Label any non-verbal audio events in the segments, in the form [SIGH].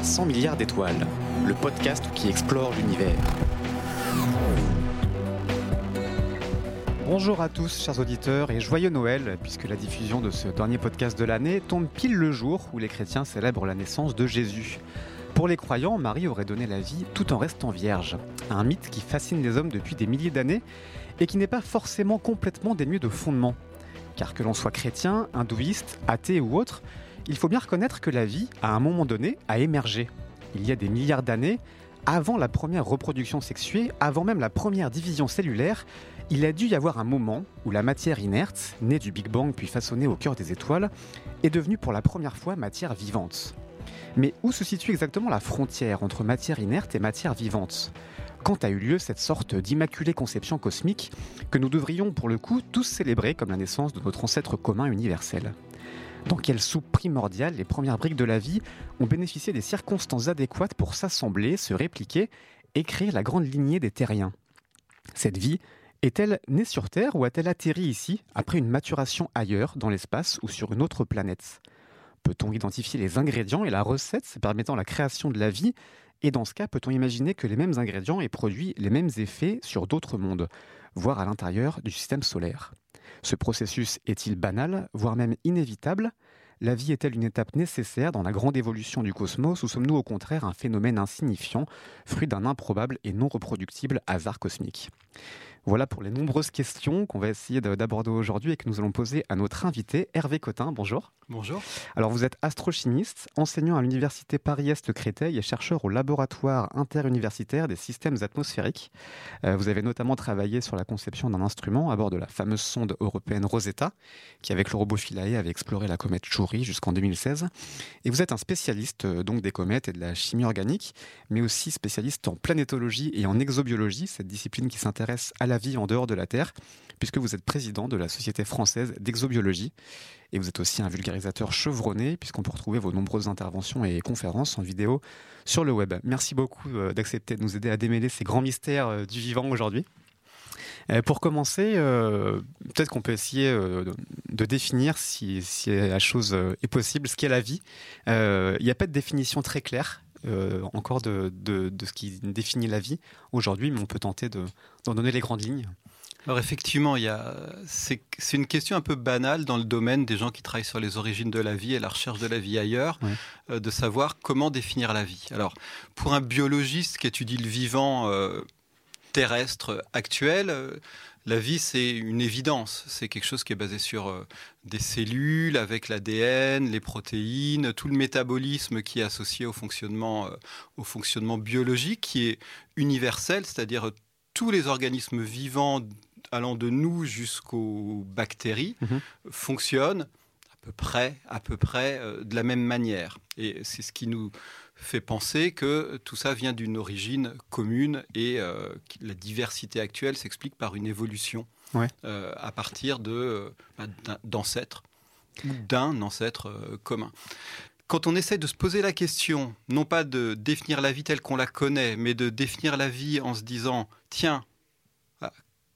présente 300 milliards d'étoiles, le podcast qui explore l'univers. Bonjour à tous, chers auditeurs, et joyeux Noël, puisque la diffusion de ce dernier podcast de l'année tombe pile le jour où les chrétiens célèbrent la naissance de Jésus. Pour les croyants, Marie aurait donné la vie tout en restant vierge, un mythe qui fascine les hommes depuis des milliers d'années et qui n'est pas forcément complètement dénué de fondement. Car que l'on soit chrétien, hindouiste, athée ou autre, il faut bien reconnaître que la vie, à un moment donné, a émergé. Il y a des milliards d'années, avant la première reproduction sexuée, avant même la première division cellulaire, il a dû y avoir un moment où la matière inerte, née du Big Bang puis façonnée au cœur des étoiles, est devenue pour la première fois matière vivante. Mais où se situe exactement la frontière entre matière inerte et matière vivante? Quand a eu lieu cette sorte d'immaculée conception cosmique que nous devrions pour le coup tous célébrer comme la naissance de notre ancêtre commun universel? Dans quelle soupe primordiale les premières briques de la vie ont bénéficié des circonstances adéquates pour s'assembler, se répliquer et créer la grande lignée des terriens. Cette vie est-elle née sur Terre ou a-t-elle atterri ici après une maturation ailleurs, dans l'espace ou sur une autre planète? Peut-on identifier les ingrédients et la recette permettant la création de la vie? Et dans ce cas, peut-on imaginer que les mêmes ingrédients aient produit les mêmes effets sur d'autres mondes, voire à l'intérieur du système solaire? Ce processus est-il banal, voire même inévitable? La vie est-elle une étape nécessaire dans la grande évolution du cosmos ou sommes-nous au contraire un phénomène insignifiant, fruit d'un improbable et non reproductible hasard cosmique? Voilà pour les nombreuses questions qu'on va essayer d'aborder aujourd'hui et que nous allons poser à notre invité Hervé Cotin. Bonjour. Bonjour. Alors vous êtes astrochimiste, enseignant à l'université Paris-Est Créteil et chercheur au laboratoire interuniversitaire des systèmes atmosphériques. Euh, vous avez notamment travaillé sur la conception d'un instrument à bord de la fameuse sonde européenne Rosetta, qui avec le robot Philae avait exploré la comète Chury jusqu'en 2016. Et vous êtes un spécialiste euh, donc des comètes et de la chimie organique, mais aussi spécialiste en planétologie et en exobiologie, cette discipline qui s'intéresse à la vie en dehors de la Terre, puisque vous êtes président de la Société française d'exobiologie. Et vous êtes aussi un vulgarisateur chevronné, puisqu'on peut retrouver vos nombreuses interventions et conférences en vidéo sur le web. Merci beaucoup euh, d'accepter de nous aider à démêler ces grands mystères euh, du vivant aujourd'hui. Euh, pour commencer, peut-être qu'on peut essayer de définir, si, la chose est possible, ce qu'est la vie. Il n'y a pas de définition très claire encore de, ce qui définit la vie aujourd'hui, mais on peut tenter d'en donner les grandes lignes. Alors effectivement, c'est, une question un peu banale dans le domaine des gens qui travaillent sur les origines de la vie et la recherche de la vie ailleurs, euh, de savoir comment définir la vie. Alors pour un biologiste qui étudie le vivant euh, terrestre actuel, euh, la vie c'est une évidence, c'est quelque chose qui est basé sur des cellules avec l'ADN, les protéines, tout le métabolisme qui est associé au fonctionnement, au fonctionnement biologique, qui est universel, c'est-à-dire tous les organismes vivants allant de nous jusqu'aux bactéries, mhm. fonctionnent à peu près, à peu près euh, de la même manière. Et c'est ce qui nous fait penser que tout ça vient d'une origine commune et euh, la diversité actuelle s'explique par une évolution euh, à partir de, bah, d'ancêtres ou d'un ancêtre commun quand on essaie de se poser la question, non pas de définir la vie telle qu'on la connaît, mais de définir la vie en se disant, tiens,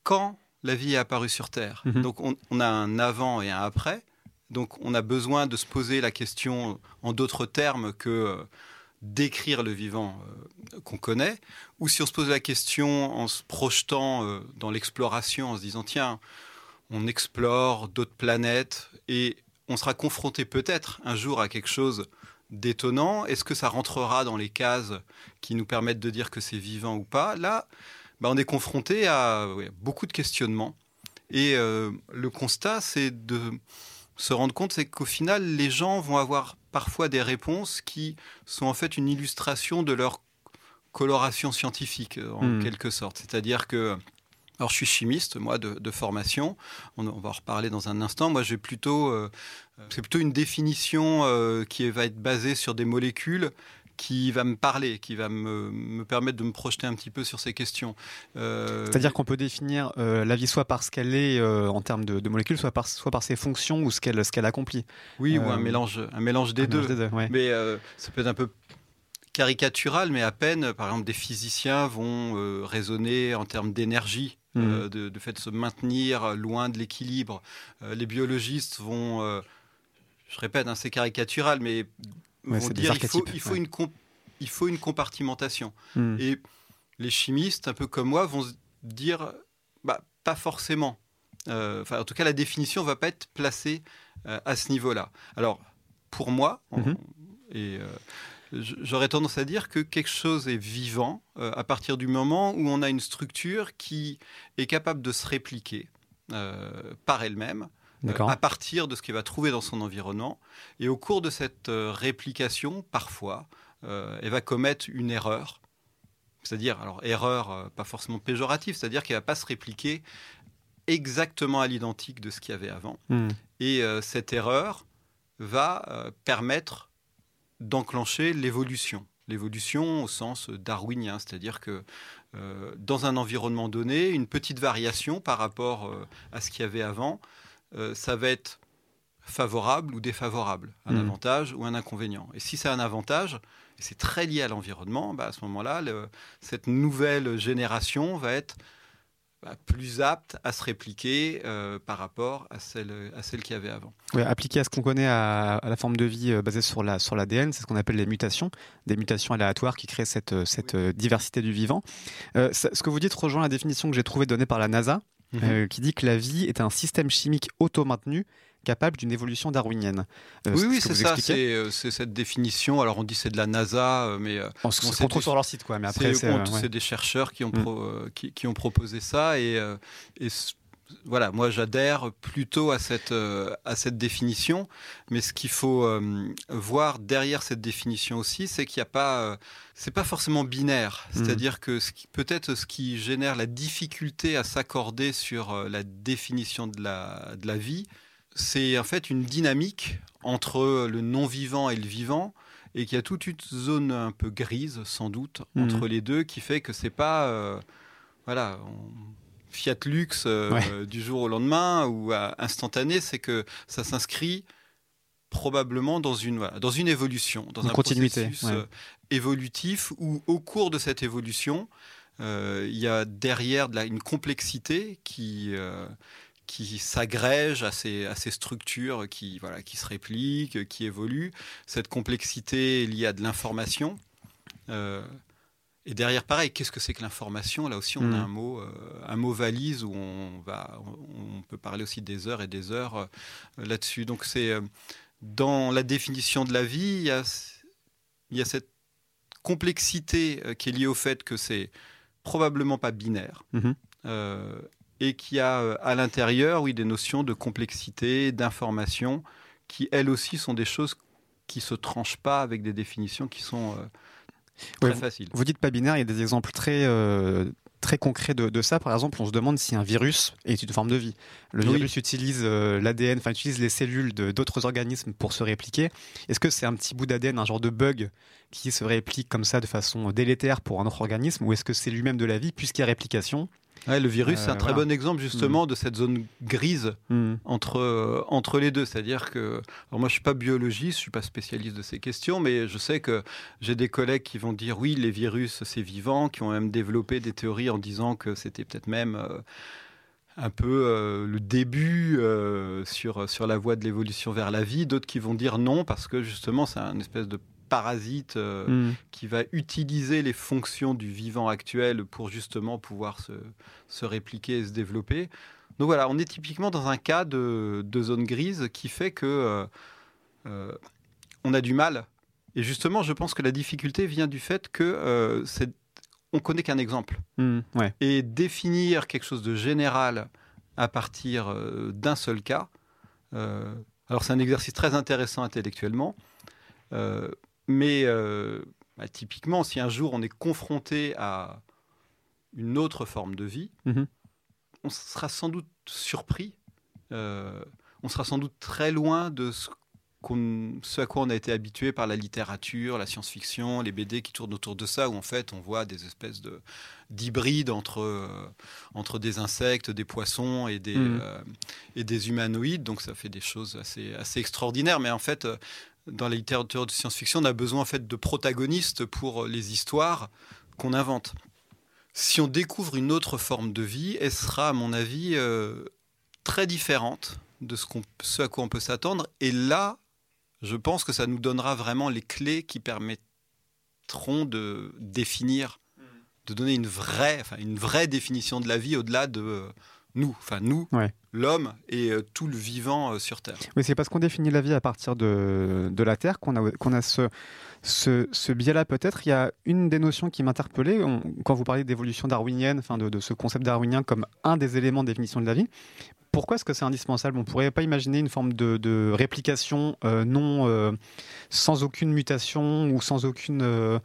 quand la vie est apparue sur Terre. Mhm. Donc on, a un avant et un après. Donc on a besoin de se poser la question en d'autres termes que euh, décrire le vivant euh, qu'on connaît. Ou si on se pose la question en se projetant euh, dans l'exploration, en se disant tiens, on explore d'autres planètes et on sera confronté peut-être un jour à quelque chose d'étonnant. Est-ce que ça rentrera dans les cases qui nous permettent de dire que c'est vivant ou pas? Là, bah, on est confronté à beaucoup de questionnements. Et euh, le constat, c'est de se rendre compte, c'est qu'au final, les gens vont avoir parfois des réponses qui sont en fait une illustration de leur coloration scientifique, euh, en hmm. quelque sorte. C'est-à-dire que alors je suis chimiste, moi, de, formation. On, va en reparler dans un instant. Moi, j'ai plutôt, euh, c'est plutôt une définition qui va être basée sur des molécules qui va me parler, qui va me, permettre de me projeter un petit peu sur ces questions. Euh, C'est-à-dire qu'on peut définir euh, la vie soit par ce qu'elle est euh, en termes de, molécules, soit par, soit par ses fonctions ou ce qu'elle qu'elle accomplit. Oui, ou un mélange, un mélange des deux. Mais ça peut être un peu caricatural, mais à peine, par exemple, des physiciens vont raisonner en termes d'énergie. Mmh. de, fait de se maintenir loin de l'équilibre. les biologistes vont je répète, hein, c'est caricatural, mais vont dire il faut, il, faut une il faut une compartimentation. Hmm. Et les chimistes, un peu comme moi, vont se dire bah, pas forcément. Euh, en tout cas, la définition ne va pas être placée euh, à ce niveau-là. Alors, pour moi, mhm. et euh, j'aurais tendance à dire que quelque chose est vivant à partir du moment où on a une structure qui est capable de se répliquer par elle-même. À partir de ce qu'elle va trouver dans son environnement. Et au cours de cette réplication, parfois, elle va commettre une erreur c'est-à-dire, alors erreur pas forcément péjorative, c'est-à-dire qu'elle ne va pas se répliquer exactement à l'identique de ce qu'il y avait avant. Hmm. Et euh, cette erreur va euh, permettre d'enclencher l'évolution. L'évolution au sens darwinien, c'est-à-dire que euh, dans un environnement donné, une petite variation par rapport à ce qu'il y avait avant, ça va être favorable ou défavorable, un hmm. avantage ou un inconvénient. Et si c'est un avantage, et c'est très lié à l'environnement, bah, à ce moment-là, cette nouvelle génération va être bah, plus apte à se répliquer euh, par rapport à celle, à celle qu'il y avait avant. Oui, appliqué à ce qu'on connaît à, la forme de vie euh, basée sur l'ADN, sur c'est ce qu'on appelle les mutations, des mutations aléatoires qui créent cette, euh, cette diversité du vivant. ce que vous dites rejoint la définition que j'ai trouvée donnée par la NASA, mhm. qui dit que la vie est un système chimique auto-maintenu capable d'une évolution darwinienne. Euh, oui, oui, c'est ça, euh, c'est cette définition. Alors on dit c'est de la NASA, euh, mais on se trouve sur leur site, quoi. Mais après, c'est des chercheurs qui ont, mm. qui, ont proposé ça et, voilà, moi j'adhère plutôt à cette, à cette définition, mais ce qu'il faut voir derrière cette définition aussi, c'est qu'il n'y a pas, c'est pas forcément binaire. Mm. C'est-à-dire que peut-être ce qui génère la difficulté à s'accorder sur la définition de la, de la vie, c'est en fait une dynamique entre le non-vivant et le vivant et qu'il y a toute une zone un peu grise, sans doute, mhm. entre les deux, qui fait que c'est pas, euh, voilà, Fiat Lux euh, du jour au lendemain ou instantané, c'est que ça s'inscrit probablement dans une, dans une évolution, dans un continuité, processus euh, évolutif où au cours de cette évolution, il y a derrière de une complexité qui, qui s'agrègent à ces, à ces structures qui, voilà, qui se répliquent, qui évoluent. Cette complexité liée à de l'information. Euh, et derrière, pareil, qu'est-ce que c'est que l'information? Là aussi, on a mm. un mot, euh, un mot valise où on, va, on peut parler aussi des heures et des heures euh, là-dessus. Donc, c'est dans la définition de la vie, il y a, il y a cette complexité qui est liée au fait que c'est probablement pas binaire. Mm-hmm et qui a euh, à l'intérieur, oui, des notions de complexité, d'information, qui elles aussi sont des choses qui se tranchent pas avec des définitions qui sont euh. Vous dites pas binaire, il y a des exemples très euh, très concrets de, ça. Par exemple, on se demande si un virus est une forme de vie. Le virus utilise l'ADN, enfin utilise les cellules d'autres organismes pour se répliquer. Est-ce que c'est un petit bout d'ADN, un genre de bug qui se réplique comme ça de façon délétère pour un autre organisme, ou est-ce que c'est lui-même de la vie puisqu'il y a réplication le virus, c'est un euh, très bon exemple justement mm. de cette zone grise mm. entre, euh, entre les deux. C'est-à-dire que, alors moi je suis pas biologiste, je suis pas spécialiste de ces questions, mais je sais que j'ai des collègues qui vont dire oui, les virus c'est vivant, qui ont même développé des théories en disant que c'était peut-être même euh, un peu le début sur, sur la voie de l'évolution vers la vie, d'autres qui vont dire non parce que justement c'est un espèce de parasite euh, hmm. qui va utiliser les fonctions du vivant actuel pour justement pouvoir se, se, répliquer et se développer. Donc voilà, on est typiquement dans un cas de, de zone grise qui fait que euh, euh, on a du mal. Et justement, je pense que la difficulté vient du fait que c'est on connaît qu'un exemple. Hmm, et définir quelque chose de général à partir d'un seul cas, alors c'est un exercice très intéressant intellectuellement, mais euh, bah, typiquement, si un jour on est confronté à une autre forme de vie, mhm. on sera sans doute surpris, euh, on sera sans doute très loin de ce, ce, à quoi on a été habitué par la littérature, la science-fiction, les BD qui tournent autour de ça, où en fait on voit des espèces de d'hybrides entre, euh, entre des insectes, des poissons et des, mhm. et des humanoïdes. Donc ça fait des choses assez, assez extraordinaires. Mais en fait, dans la littérature de science-fiction, on a besoin en fait de protagonistes pour les histoires qu'on invente. Si on découvre une autre forme de vie, elle sera, à mon avis, euh, très différente de ce, ce, à quoi on peut s'attendre. Et là, je pense que ça nous donnera vraiment les clés qui permettront de définir, de donner une vraie, enfin, une vraie définition de la vie au-delà de nous, enfin nous, l'homme et euh, tout le vivant euh, sur Terre. Oui, c'est parce qu'on définit la vie à partir de, de la Terre qu'on a, qu'on a ce, ce, ce biais-là peut-être. Il y a une des notions qui m'interpellait quand vous parlez d'évolution darwinienne, enfin de, de, ce concept darwinien comme un des éléments de définition de la vie pourquoi est-ce que c'est indispensable? On ne pourrait pas imaginer une forme de, réplication euh, non euh, sans aucune mutation ou sans aucune euh,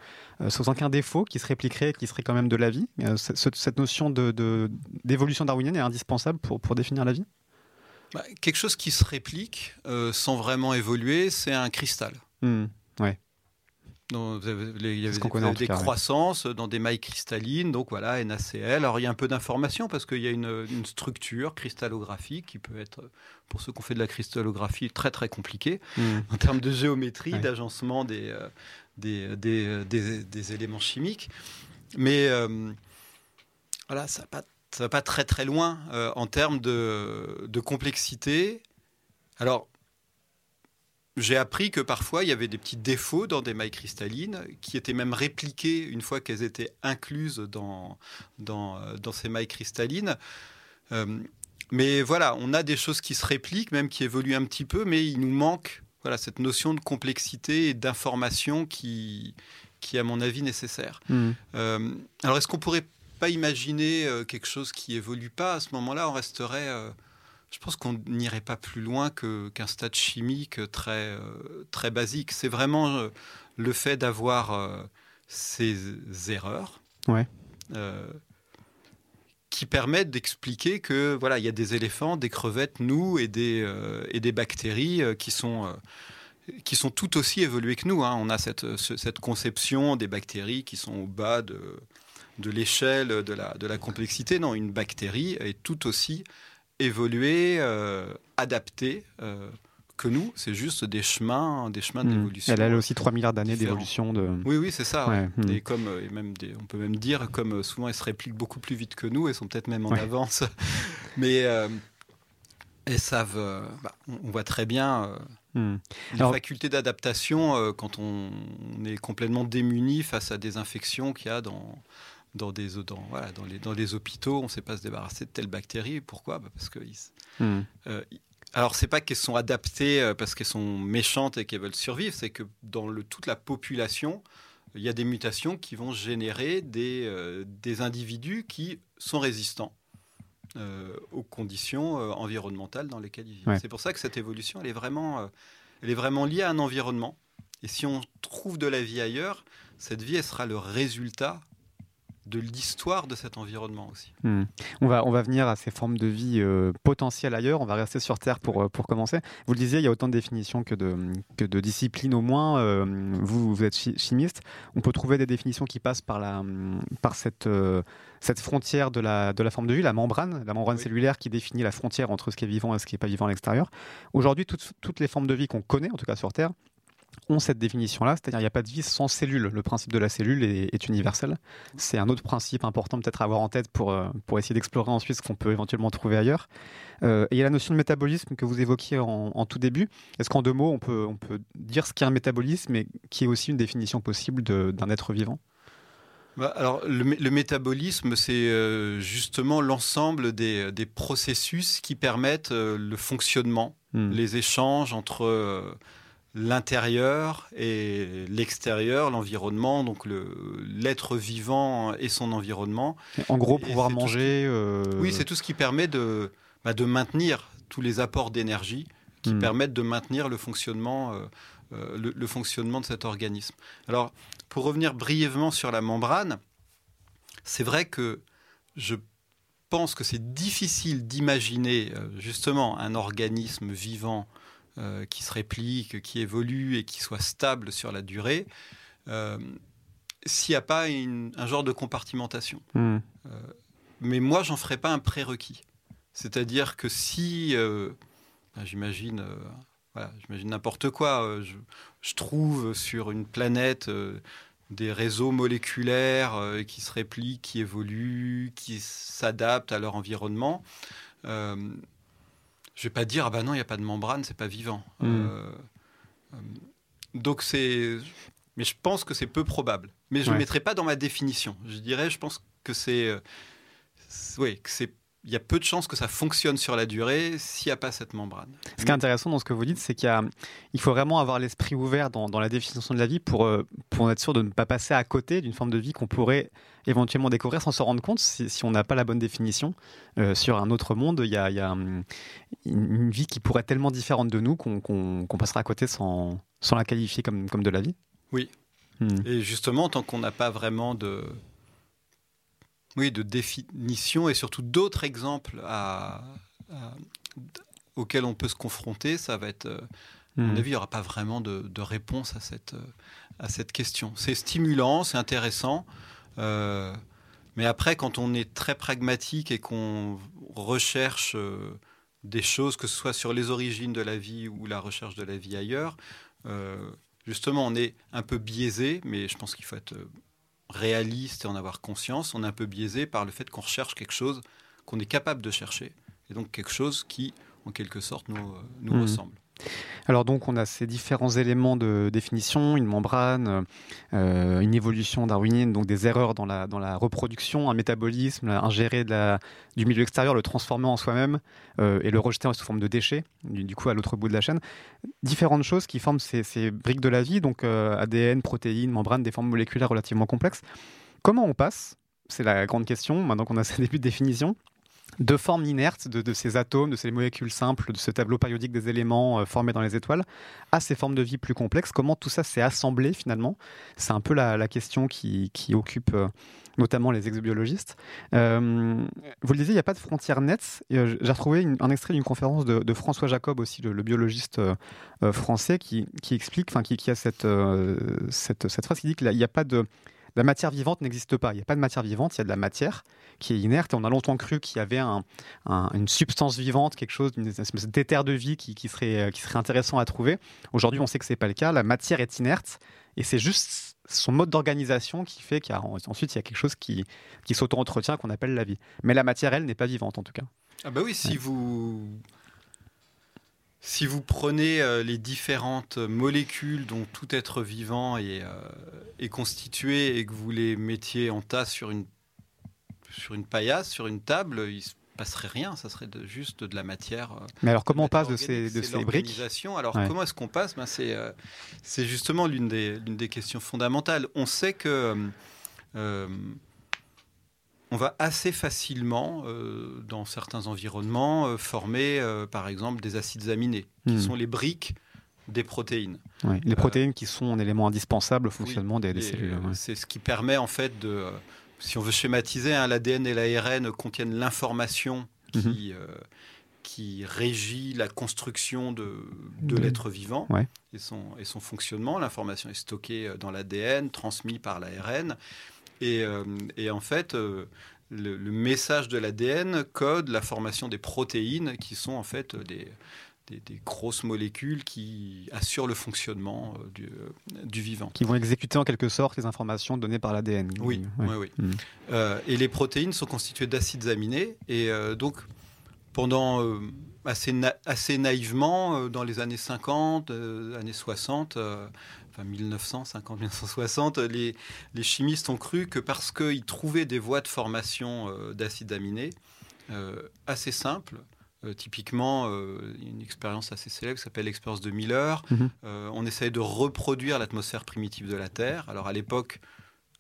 sans aucun défaut qui se répliquerait, qui serait quand même de la vie? cette notion de, d'évolution darwinienne est indispensable pour, pour définir la vie? Bah, quelque chose qui se réplique sans vraiment évoluer, c'est un cristal. Mmh, ouais il y avait des, croissances dans des mailles cristallines, donc voilà, NaCl. Alors il y a un peu d'informations parce qu'il y a une, structure cristallographique qui peut être, pour ceux qui ont fait de la cristallographie, très très compliquée hmm. en termes de géométrie, d'agencement euh, des, des, des, éléments chimiques. Mais euh, voilà, ça ne va, pas très très loin euh, en termes de, de complexité. Alors, j'ai appris que parfois il y avait des petits défauts dans des mailles cristallines qui étaient même répliqués une fois qu'elles étaient incluses dans, dans, euh, dans ces mailles cristallines. Euh, mais voilà, on a des choses qui se répliquent, même qui évoluent un petit peu, mais il nous manque voilà, cette notion de complexité et d'information qui, qui est à mon avis nécessaire. Mmh. Euh, alors est-ce qu'on pourrait pas imaginer quelque chose qui évolue pas à ce moment-là? On resterait je pense qu'on n'irait pas plus loin qu'un stade chimique très, euh, très basique. C'est vraiment euh, le fait d'avoir euh, ces erreurs ouais. qui permettent d'expliquer que voilà, il y a des éléphants, des crevettes, nous et des, et des bactéries qui sont qui sont tout aussi évoluées que nous. Hein. On a cette, cette conception des bactéries qui sont au bas de, de l'échelle de la, de la complexité. Non, une bactérie est tout aussi évoluer, euh, adapter euh, que nous. C'est juste des chemins, des chemins hmm. d'évolution. Elle a aussi 3 milliards d'années d'évolution. De... Oui, oui, c'est ça. Hmm. Et comme, et même des, on peut même dire, comme souvent elles se répliquent beaucoup plus vite que nous, elles sont peut-être même en avance. [LAUGHS] Mais euh, elles savent, bah, on, voit très bien. Hmm. La faculté d'adaptation quand on, est complètement démuni face à des infections qu'il y a dans, dans, des, dans, voilà, dans, les, dans les hôpitaux, on ne sait pas se débarrasser de telle bactérie. Pourquoi? Bah, Parce que. Hmm. Euh, alors, c'est pas qu'elles sont adaptées euh, parce qu'elles sont méchantes et qu'elles veulent survivre, c'est que dans le, toute la population, il y a des mutations qui vont générer des, euh, des individus qui sont résistants aux conditions environnementales dans lesquelles ils vivent. C'est pour ça que cette évolution, elle est, vraiment, elle est vraiment liée à un environnement. Et si on trouve de la vie ailleurs, cette vie, elle sera le résultat de l'histoire de cet environnement aussi. Hmm. On, va, on va venir à ces formes de vie euh, potentielles ailleurs, on va rester sur Terre pour, euh, pour commencer. Vous le disiez, il y a autant de définitions que de, que de disciplines au moins. Euh, vous, vous êtes chimiste, on peut trouver des définitions qui passent par, la, par cette, cette frontière de la, de la forme de vie, la membrane, la membrane cellulaire qui définit la frontière entre ce qui est vivant et ce qui n'est pas vivant à l'extérieur. Aujourd'hui, toutes, toutes les formes de vie qu'on connaît, en tout cas sur Terre, ont cette définition-là, c'est-à-dire il n'y a pas de vie sans cellule. Le principe de la cellule est, universel. C'est un autre principe important peut-être à avoir en tête pour, euh, pour essayer d'explorer ensuite ce qu'on peut éventuellement trouver ailleurs. Euh, et il y a la notion de métabolisme que vous évoquiez en, tout début. Est-ce qu'en deux mots, on peut, on peut dire ce qu'est un métabolisme et qui est aussi une définition possible d'un être vivant? Bah, alors, le, métabolisme, c'est euh, justement l'ensemble des, des, processus qui permettent le fonctionnement, hmm. les échanges entre l'intérieur et l'extérieur, l'environnement, donc l'être vivant et son environnement. En gros, pouvoir manger. Euh, oui, c'est tout ce qui permet de, bah, de maintenir tous les apports d'énergie qui hmm. permettent de maintenir le fonctionnement, euh, euh, le, fonctionnement de cet organisme. Alors, pour revenir brièvement sur la membrane, c'est vrai que je pense que c'est difficile d'imaginer justement un organisme vivant euh, qui se réplique, qui évolue et qui soit stable sur la durée, euh, s'il n'y a pas un genre de compartimentation. Hmm. Euh, mais moi, j'en ferai pas un prérequis. C'est-à-dire que si, ben, j'imagine, voilà, j'imagine n'importe quoi, je, je, trouve sur une planète des réseaux moléculaires qui se répliquent, qui évoluent, qui s'adaptent à leur environnement je vais pas dire ah bah non il n'y a pas de membrane c'est pas vivant hmm. euh, donc c'est, mais je pense que c'est peu probable. Mais je ne le mettrai pas dans ma définition. Je dirais, je pense que c'est, oui, que c'est il y a peu de chances que ça fonctionne sur la durée s'il n'y a pas cette membrane. Ce qui est intéressant dans ce que vous dites, c'est qu'il il faut vraiment avoir l'esprit ouvert dans, la définition de la vie pour, euh, pour être sûr de ne pas passer à côté d'une forme de vie qu'on pourrait éventuellement découvrir sans se rendre compte si, on n'a pas la bonne définition. Euh, sur un autre monde, il y a, y a hum, une vie qui pourrait être tellement différente de nous qu'on passera à côté sans, sans la qualifier comme, comme de la vie. Oui. Hmm. Et justement, tant qu'on n'a pas vraiment de oui, de définition et surtout d'autres exemples auxquels on peut se confronter, ça va être, euh, à mon hmm. avis, il n'y aura pas vraiment de, réponse à cette, euh, à cette question. C'est stimulant, c'est intéressant, euh, mais après, quand on est très pragmatique et qu'on recherche des choses, que ce soit sur les origines de la vie ou la recherche de la vie ailleurs, justement, on est un peu biaisé, mais je pense qu'il faut être réaliste et en avoir conscience, on est un peu biaisé par le fait qu'on recherche quelque chose qu'on est capable de chercher, et donc quelque chose qui, en quelque sorte, nous, euh, nous mmh. ressemble. Alors donc on a ces différents éléments de définition, une membrane, euh, une évolution darwinienne, donc des erreurs dans la, dans la reproduction, un métabolisme, ingérer de du milieu extérieur, le transformer en soi-même euh, et le rejeter sous forme de déchets, du, coup à l'autre bout de la chaîne. Différentes choses qui forment ces, ces briques de la vie, donc euh, ADN, protéines, membranes, des formes moléculaires relativement complexes. Comment on passe? C'est la grande question, maintenant qu'on a ces débuts de définition, de formes inertes de, ces atomes, de ces molécules simples, de ce tableau périodique des éléments euh, formés dans les étoiles, à ces formes de vie plus complexes. Comment tout ça s'est assemblé finalement? C'est un peu la, question qui, occupe euh, notamment les exobiologistes. Euh, vous le disiez, il n'y a pas de frontières nettes. J'ai retrouvé un extrait d'une conférence de, François Jacob, aussi le, biologiste français, qui, explique, enfin qui, a cette phrase qui dit qu'il n'y a pas de la matière vivante n'existe pas. Il n'y a pas de matière vivante, il y a de la matière qui est inerte. Et on a longtemps cru qu'il y avait une substance vivante, quelque chose, une espèce d'éther de vie qui, serait, qui serait intéressant à trouver. Aujourd'hui, on sait que ce n'est pas le cas. La matière est inerte et c'est juste son mode d'organisation qui fait qu'ensuite il y a quelque chose qui, qui s'auto-entretient qu'on appelle la vie. Mais la matière, elle, n'est pas vivante en tout cas. Ah bah oui, si vous si vous prenez euh, les différentes molécules dont tout être vivant est, euh, constitué et que vous les mettiez en tas sur une, sur une paillasse, sur une table, il se passerait rien, ça serait juste de la matière. Euh, Mais alors comment on passe de ces, de ces briques Alors comment est-ce qu'on passe? Ben, C'est justement l'une des, des questions fondamentales. On sait que on va assez facilement, euh, dans certains environnements, euh, former, euh, par exemple, des acides aminés, qui hmm. sont les briques des protéines. les protéines qui sont un élément indispensable au fonctionnement des, cellules. C'est ce qui permet, en fait, de, si on veut schématiser, hein, l'ADN et l'ARN contiennent l'information qui, mhm. qui régit la construction de, de l'être vivant et, son, et son fonctionnement. L'information est stockée dans l'ADN, transmise par l'ARN. Euh, et, en fait, euh, le, message de l'ADN code la formation des protéines qui sont en fait des, des, grosses molécules qui assurent le fonctionnement euh, du, du, vivant. Qui vont exécuter en quelque sorte les informations données par l'ADN. Oui, oui, oui. Mm. et les protéines sont constituées d'acides aminés. Et donc, pendant assez, assez naïvement, dans les années 50, années 60, 1950-1960, les, les, chimistes ont cru que parce qu'ils trouvaient des voies de formation euh, d'acides aminés euh, assez simples, euh, typiquement, une expérience assez célèbre qui s'appelle l'expérience de Miller. Mhm. on essayait de reproduire l'atmosphère primitive de la Terre. Alors à l'époque,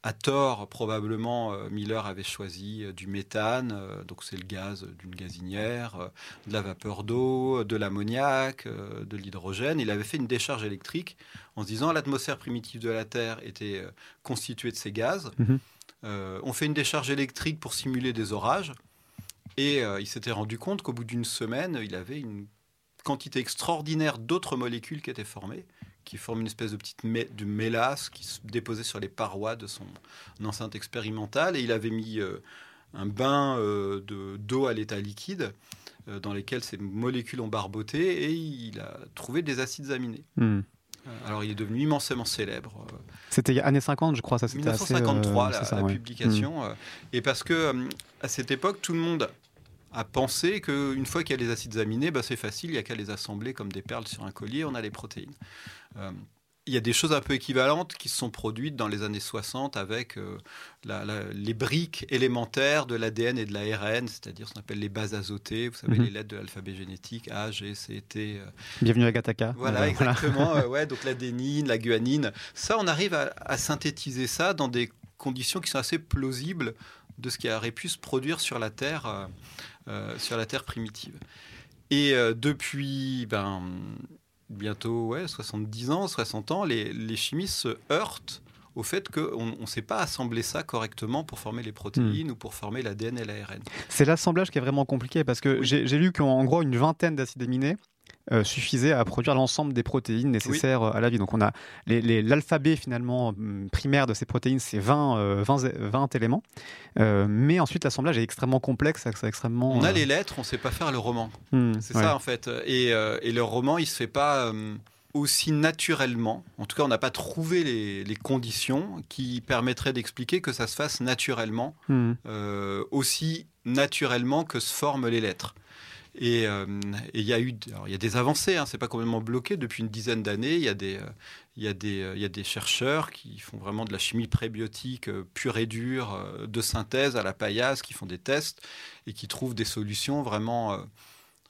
à tort, probablement, euh, Miller avait choisi euh, du méthane, euh, donc c'est le gaz d'une gazinière, de la vapeur d'eau, de l'ammoniac, de l'hydrogène. Il avait fait une décharge électrique en se disant l'atmosphère primitive de la Terre était constituée de ces gaz. Mhm. on fait une décharge électrique pour simuler des orages. Et il s'était rendu compte qu'au bout d'une semaine, il avait une quantité extraordinaire d'autres molécules qui étaient formées qui forme une espèce de petite de mélasse qui se déposait sur les parois de son enceinte expérimentale. Et il avait mis euh, un bain euh, de d'eau à l'état liquide euh, dans lesquels ces molécules ont barboté et il a trouvé des acides aminés. Hmm. Alors il est devenu immensément célèbre. C'était années 50, je crois, ça c'était 1953 la, publication. Hmm. et parce que à cette époque, tout le monde à penser qu'une fois qu'il y a les acides aminés, bah, c'est facile, il n'y a qu'à les assembler comme des perles sur un collier, on a les protéines. Euh, il y a des choses un peu équivalentes qui se sont produites dans les années 60 avec euh, les briques élémentaires de l'ADN et de l'ARN, c'est-à-dire ce qu'on appelle les bases azotées, vous savez, mhm. les lettres de l'alphabet génétique, A, G, C, T. Euh. Bienvenue à Gataka. Voilà, exactement. [LAUGHS] ouais, donc l'adénine, la guanine. Ça, on arrive à, synthétiser ça dans des conditions qui sont assez plausibles de ce qui aurait pu se produire sur la Terre, sur la Terre primitive. Et depuis, ben, bientôt ouais, 70 ans, 60 ans, les, les chimistes se heurtent au fait qu'on ne sait pas assembler ça correctement pour former les protéines hmm. ou pour former l'ADN et l'ARN. C'est l'assemblage qui est vraiment compliqué parce que j'ai lu qu'en gros une vingtaine d'acides aminés euh, suffisait à produire l'ensemble des protéines nécessaires euh, à la vie. Donc on a l'alphabet finalement hum, primaire de ces protéines, c'est 20, 20, 20, éléments. Euh, mais ensuite l'assemblage est extrêmement complexe, extrêmement. On a les lettres, on ne sait pas faire le roman. Hmm, c'est ça en fait. Et, et, le roman, il se fait pas aussi naturellement. En tout cas, on n'a pas trouvé les, les, conditions qui permettraient d'expliquer que ça se fasse naturellement, hmm. aussi naturellement que se forment les lettres. Euh, et il y a eu il y a des avancées, hein, c'est pas complètement bloqué. Depuis une dizaine d'années, il y, a des, euh, y a euh, y a des chercheurs qui font vraiment de la chimie prébiotique pure et dure, de synthèse à la paillasse, qui font des tests et qui trouvent des solutions vraiment,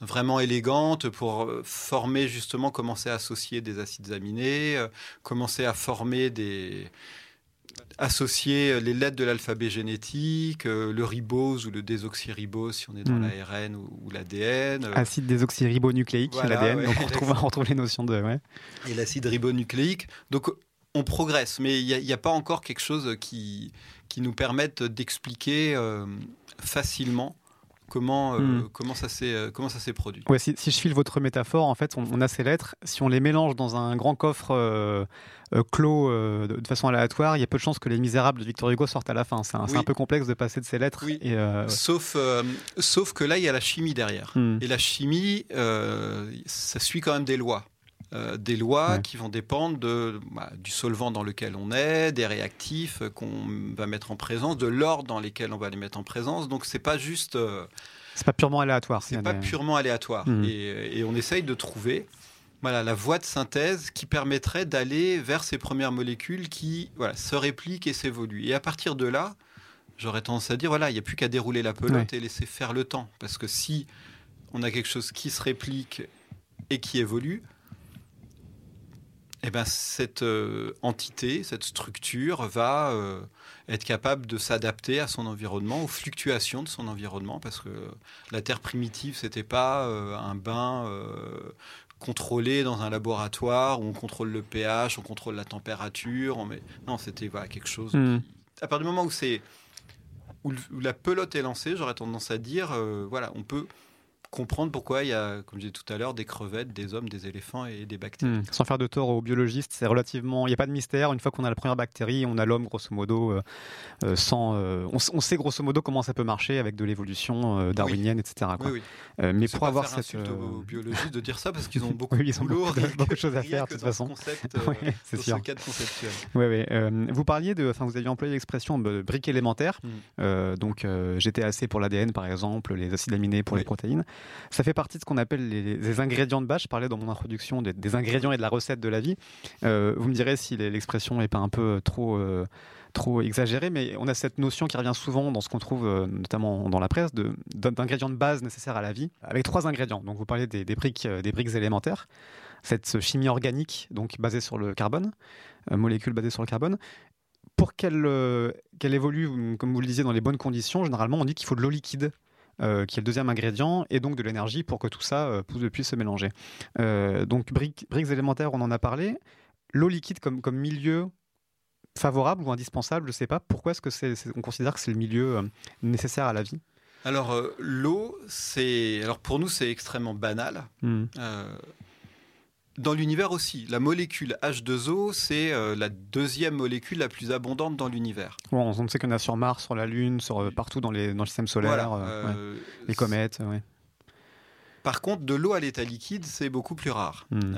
vraiment élégantes pour former justement, commencer à associer des acides aminés, commencer à former des associer euh, les lettres de l'alphabet génétique, euh, le ribose ou le désoxyribose si on est dans hmm. l'ARN ou, l'ADN. Euh. Acide désoxyribonucléique, l'ADN, donc [LAUGHS] on retrouve, les notions de... Et l'acide ribonucléique. Donc on progresse, mais il n'y a, pas encore quelque chose qui, qui nous permette d'expliquer facilement comment, hmm. comment ça s'est produit. Ouais, si, je file votre métaphore, en fait, on, a ces lettres. Si on les mélange dans un grand coffre euh, clos euh, de, façon aléatoire, il y a peu de chances que les Misérables de Victor Hugo sortent à la fin. C'est un, peu complexe de passer de ces lettres. Et, euh, sauf, sauf que là, il y a la chimie derrière. Hmm. Et la chimie, ça suit quand même des lois. Des lois qui vont dépendre de, bah, du solvant dans lequel on est, des réactifs qu'on va mettre en présence, de l'ordre dans lesquels on va les mettre en présence. Donc c'est pas juste. c'est pas purement aléatoire. C'est pas purement aléatoire. Et, et, on essaye de trouver voilà, la voie de synthèse qui permettrait d'aller vers ces premières molécules qui voilà, se répliquent et s'évoluent. Et à partir de là, j'aurais tendance à dire, voilà, il n'y a plus qu'à dérouler la pelote et laisser faire le temps. Parce que si on a quelque chose qui se réplique et qui évolue, eh ben, cette euh, entité, cette structure va euh, être capable de s'adapter à son environnement, aux fluctuations de son environnement, parce que la Terre primitive, c'était pas euh, un bain contrôlé dans un laboratoire où on contrôle le pH, on contrôle la température. On met... Non, c'était voilà, quelque chose. Hmm. À partir du moment où c'est où, la pelote est lancée, j'aurais tendance à dire, voilà, on peut comprendre pourquoi il y a, comme je disais tout à l'heure, des crevettes, des hommes, des éléphants et des bactéries. Hmm. Sans faire de tort aux biologistes, c'est relativement, il n'y a pas de mystère. Une fois qu'on a la première bactérie, on a l'homme, grosso modo, euh, euh, sans, euh, on, sait grosso modo comment ça peut marcher avec de l'évolution darwinienne, etc. Oui, oui. mais pour avoir cette faire aux biologistes de dire ça parce qu'ils ont [LAUGHS] beaucoup, de, [LAUGHS] beaucoup, de choses à faire de toute façon. [LAUGHS] c'est sûr. Ce cadre conceptuel. Oui, oui. vous parliez de, enfin, vous aviez employé l'expression brique élémentaire. Hmm. donc, j'étais assez pour l'ADN, par exemple, les acides aminés pour les protéines. Ça fait partie de ce qu'on appelle les, ingrédients de base. Je parlais dans mon introduction des, ingrédients et de la recette de la vie. Euh, vous me direz si l'expression n'est pas un peu trop euh, trop exagérée, mais on a cette notion qui revient souvent dans ce qu'on trouve euh, notamment dans la presse d'ingrédients de, base nécessaires à la vie, avec trois ingrédients. Donc vous parlez des, briques, des briques élémentaires, cette chimie organique donc basée sur le carbone, molécules basées sur le carbone. Pour qu'elle évolue, comme vous le disiez, dans les bonnes conditions, généralement on dit qu'il faut de l'eau liquide euh, qui est le deuxième ingrédient, et donc de l'énergie pour que tout ça euh, puisse se mélanger. Euh, donc briques, élémentaires, on en a parlé. L'eau liquide comme, comme milieu favorable ou indispensable, je ne sais pas. Pourquoi est-ce que c'est, on considère que c'est le milieu nécessaire à la vie? Alors l'eau, c'est alors pour nous c'est extrêmement banal. Hmm dans l'univers aussi. La molécule H2O, c'est euh, la deuxième molécule la plus abondante dans l'univers. On sait qu'on a sur Mars, sur la Lune, sur, euh, partout dans, les, dans le système solaire, euh, les comètes. Par contre, de l'eau à l'état liquide, c'est beaucoup plus rare. Hmm.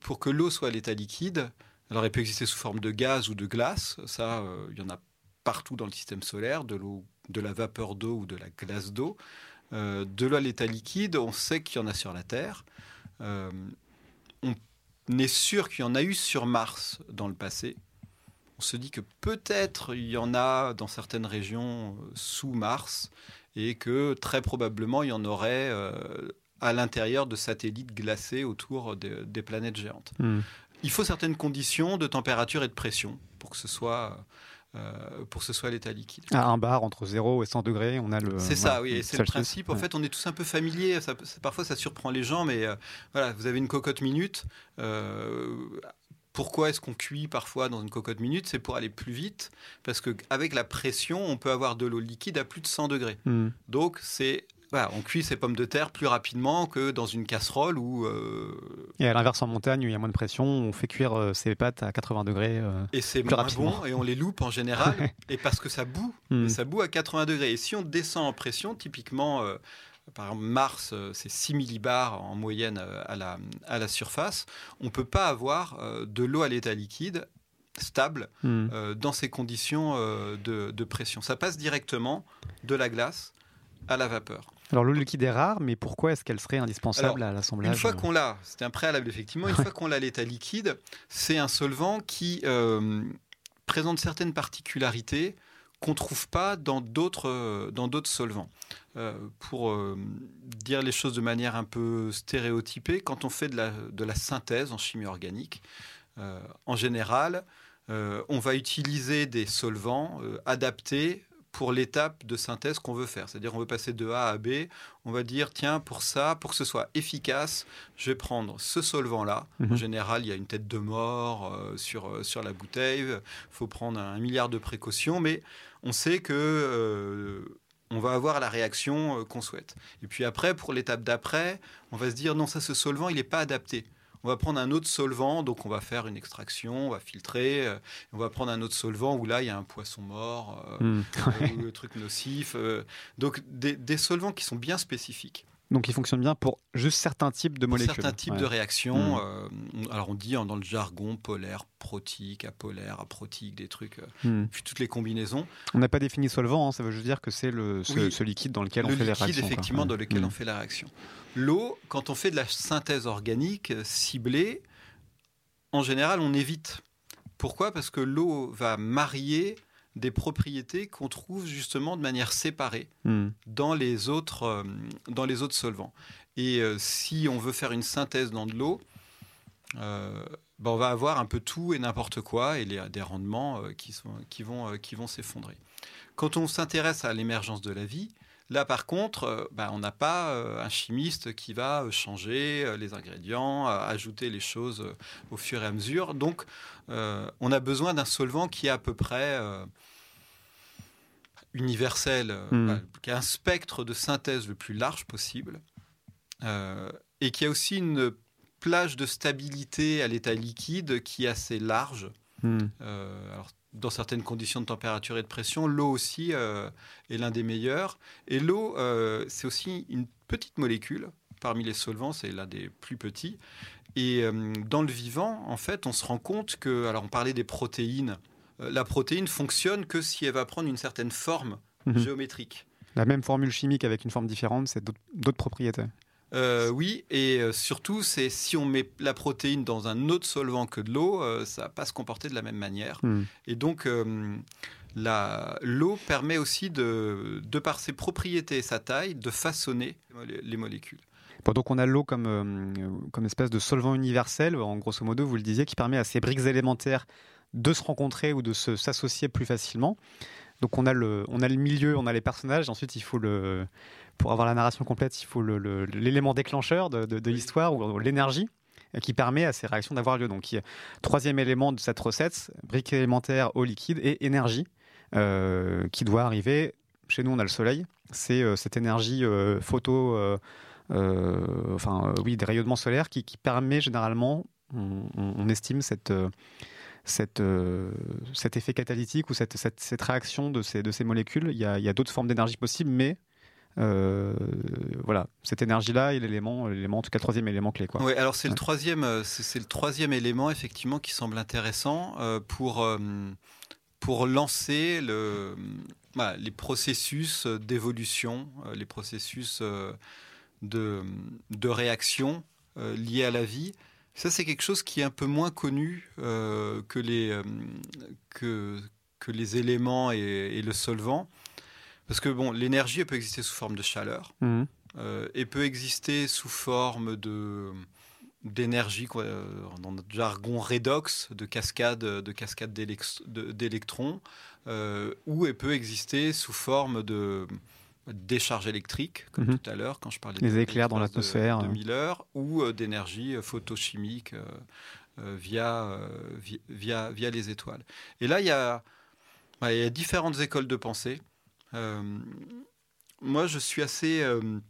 pour que l'eau soit à l'état liquide, alors elle peut exister sous forme de gaz ou de glace, ça, il y en a partout dans le système solaire, de l'eau, de la vapeur d'eau ou de la glace d'eau. de l'eau à l'état liquide, on sait qu'il y en a sur la Terre. On est sûr qu'il y en a eu sur Mars dans le passé. On se dit que peut-être il y en a dans certaines régions sous Mars et que très probablement il y en aurait à l'intérieur de satellites glacés autour des planètes géantes. Hmm. Il faut certaines conditions de température et de pression pour que ce soit euh, pour que ce soit l'état liquide. À un bar entre 0 et 100 degrés, on a le. C'est ça, oui, c'est le principe. En fait, on est tous un peu familiers. Ça, parfois, ça surprend les gens, mais euh, voilà, vous avez une cocotte minute. Euh, pourquoi est-ce qu'on cuit parfois dans une cocotte minute? C'est pour aller plus vite, parce qu'avec la pression, on peut avoir de l'eau liquide à plus de 100 degrés. Hmm. Donc, c'est on cuit ses pommes de terre plus rapidement que dans une casserole où. Euh, et à l'inverse, en montagne, où il y a moins de pression, on fait cuire euh, ses pâtes à 80 degrés. Euh, et c'est moins bon, et on les loupe en général, [LAUGHS] et parce que ça boue, hmm. ça boue à 80 degrés. Et si on descend en pression, typiquement. par exemple, Mars, c'est 6 millibars en moyenne à la, à la surface. On ne peut pas avoir de l'eau à l'état liquide stable hmm. dans ces conditions de, de, pression. Ça passe directement de la glace à la vapeur. Alors l'eau liquide est rare, mais pourquoi est-ce qu'elle serait indispensable à l'assemblage Une fois qu'on l'a, c'est un préalable effectivement, une fois qu'on l'a l'état liquide, c'est un solvant qui euh, présente certaines particularités qu'on ne trouve pas dans d'autres, dans d'autres solvants. Euh, pour euh, dire les choses de manière un peu stéréotypée, quand on fait de la, de la synthèse en chimie organique, en général, on va utiliser des solvants adaptés pour l'étape de synthèse qu'on veut faire. C'est-à-dire on veut passer de A à B, on va dire tiens pour ça, pour que ce soit efficace, je vais prendre ce solvant-là. En mhm. général, il y a une tête de mort euh, sur, euh, sur la bouteille, il faut prendre un milliard de précautions, mais on sait que... Euh, on va avoir la réaction qu'on souhaite. Et puis après, pour l'étape d'après, on va se dire non, ça, ce solvant, il n'est pas adapté on va prendre un autre solvant, donc on va faire une extraction, on va filtrer, euh, on va prendre un autre solvant où là il y a un poisson mort, euh, hmm. [LAUGHS] euh, truc nocif. donc des, solvants qui sont bien spécifiques. Donc, ils fonctionnent bien pour juste certains types de molécules. Certains types de réactions. Hmm. alors, on dit dans le jargon polaire, protique, apolaire, aprotique, des trucs, hmm. puis toutes les combinaisons. On n'a pas défini solvant, hein, ça veut juste dire que c'est le, ce, liquide dans lequel on fait les réactions. Le liquide, effectivement, dans lequel on fait la réaction. L'eau, quand on fait de la synthèse organique ciblée, en général, on évite. Pourquoi? Parce que l'eau va marier des propriétés qu'on trouve justement de manière séparée hmm. dans, les autres, euh, dans les autres solvants. Et euh, si on veut faire une synthèse dans de l'eau, euh, ben, on va avoir un peu tout et n'importe quoi et des rendements qui, sont, qui vont, qui vont s'effondrer. Quand on s'intéresse à l'émergence de la vie, Là, par contre, bah, on n'a pas un chimiste qui va changer les ingrédients, ajouter les choses au fur et à mesure. Donc, on a besoin d'un solvant qui est à peu près hmm. bah, qui a un spectre de synthèse le plus large possible, et qui a aussi une plage de stabilité à l'état liquide qui est assez large. Hmm. alors, dans certaines conditions de température et de pression. L'eau aussi euh, est l'un des meilleurs. Et l'eau, euh, c'est aussi une petite molécule. Parmi les solvants, c'est l'un des plus petits. Et euh, dans le vivant, en fait, on se rend compte que, alors on parlait des protéines, la protéine fonctionne que si elle va prendre une certaine forme mhm. géométrique. La même formule chimique avec une forme différente, c'est d'autres propriétés. Euh, oui, et euh, surtout, c'est si on met la protéine dans un autre solvant que de l'eau, euh, ça va pas se comporter de la même manière. Hmm. Et donc, l'eau permet aussi, de, de par ses propriétés et sa taille, de façonner les molécules. donc on a l'eau comme, comme espèce de solvant universel, en grosso modo, vous le disiez, qui permet à ces briques élémentaires de se rencontrer ou de s'associer plus facilement. Donc on a, le, on a le milieu, on a les personnages, ensuite il faut le, pour avoir la narration complète, il faut l'élément déclencheur de, l'histoire ou l'énergie qui permet à ces réactions d'avoir lieu. Donc, troisième élément de cette recette, brique élémentaire, eau liquide et énergie euh, qui doit arriver. Chez nous, on a le soleil. C'est euh, cette énergie euh, photo, enfin, oui, des rayonnements solaires qui, permet généralement, on, estime cette. Cette, cet effet catalytique ou cette, cette, réaction de ces, de ces molécules. Il y a, a d'autres formes d'énergie possibles, mais euh, voilà, cette énergie-là est l'élément, l'élément, en tout cas, le troisième élément clé. Quoi. Oui, alors c'est le troisième, euh, c'est, le troisième élément effectivement qui semble intéressant euh, pour pour lancer le, les processus d'évolution, les processus de, de réaction liés à la vie. Ça, c'est quelque chose qui est un peu moins connu que, les, que, que les éléments et, le solvant. Parce que bon, l'énergie peut exister sous forme de chaleur mmh. euh, et peut exister sous forme de d'énergie dans notre jargon redox de cascade de cascade d'électrons euh, ou elle peut exister sous forme de décharge électrique comme mmh. tout à l'heure quand je parlais des éclairs dans l'atmosphère de, Miller ou euh, d'énergie photochimique via, via, via les étoiles et là il y a il y a différentes écoles de pensée. Euh, moi, je suis assez, euh,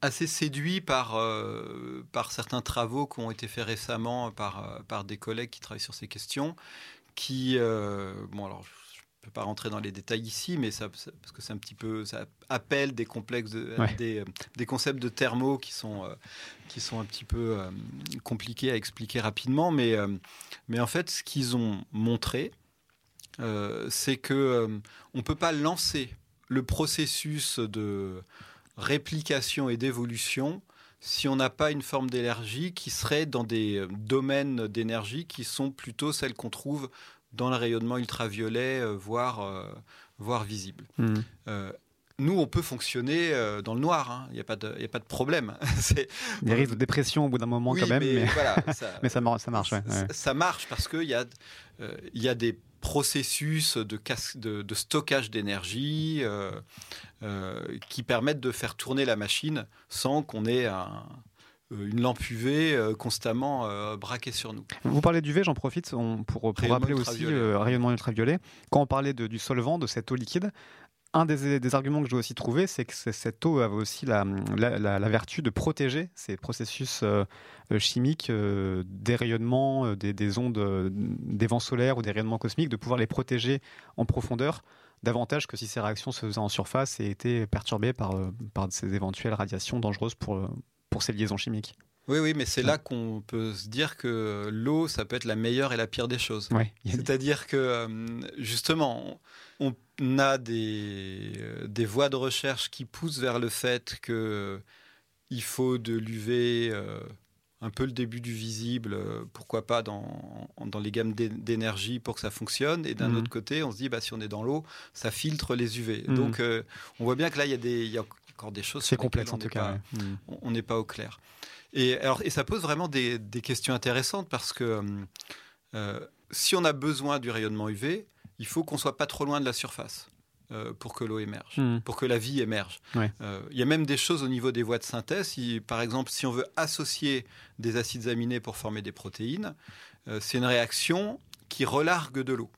assez séduit par, euh, par certains travaux qui ont été faits récemment par, par des collègues qui travaillent sur ces questions. Qui, bon, alors, peux pas rentrer dans les détails ici, mais ça, parce que c'est un petit peu, ça appelle des complexes, des, des, concepts de thermo qui sont, qui sont un petit peu compliqués à expliquer rapidement. Mais, mais en fait, ce qu'ils ont montré, euh, c'est que euh, on peut pas lancer le processus de réplication et d'évolution si on n'a pas une forme d'énergie qui serait dans des euh, domaines d'énergie qui sont plutôt celles qu'on trouve dans le rayonnement ultraviolet, voire, voire visible. Mmh. nous, on peut fonctionner dans le noir, hein. il n'y a, pas de, a pas de problème. [LAUGHS] Il y a risques de dépression au bout d'un moment quand même, mais, [LAUGHS] ça, mais ça, ça, marche. Ça, marche parce qu'il y, a, y a des processus de, de, stockage d'énergie euh, euh, qui permettent de faire tourner la machine sans qu'on ait euh, une lampe UV constamment braquée sur nous. Vous parlez d'UV, j'en profite pour, pour rappeler aussi le rayonnement ultraviolet. Quand on parlait de, du solvant, de cette eau liquide, un des, arguments que je dois aussi trouver, c'est que cette eau avait aussi la, vertu de protéger ces processus euh, euh, chimiques euh, des rayonnements, des, ondes, des vents solaires ou des rayonnements cosmiques, de pouvoir les protéger en profondeur davantage que si ces réactions se faisaient en surface et étaient perturbées par, par ces éventuelles radiations dangereuses pour, pour ces liaisons chimiques. Oui, oui, mais c'est là qu'on peut se dire que l'eau, ça peut être la meilleure et la pire des choses. C'est-à-dire que, justement, on a des, euh, des voies de recherche qui poussent vers le fait qu'il euh, faut de l'UV, euh, un peu le début du visible, pourquoi pas dans, dans les gammes d'énergie pour que ça fonctionne. Et d'un mhm. autre côté, on se dit, bah, si on est dans l'eau, ça filtre les UV. Mhm. Donc on voit bien que là, il y, a des, y a encore des choses. C'est complexe en tout cas. Mhm. On n'est pas au clair. Et, alors, et ça pose vraiment des, des questions intéressantes parce que si on a besoin du rayonnement UV, il faut qu'on soit pas trop loin de la surface euh, pour que l'eau émerge, hmm. pour que la vie émerge. Euh, il y a même des choses au niveau des voies de synthèse. par exemple, si on veut associer des acides aminés pour former des protéines, euh, c'est une réaction qui relargue de l'eau.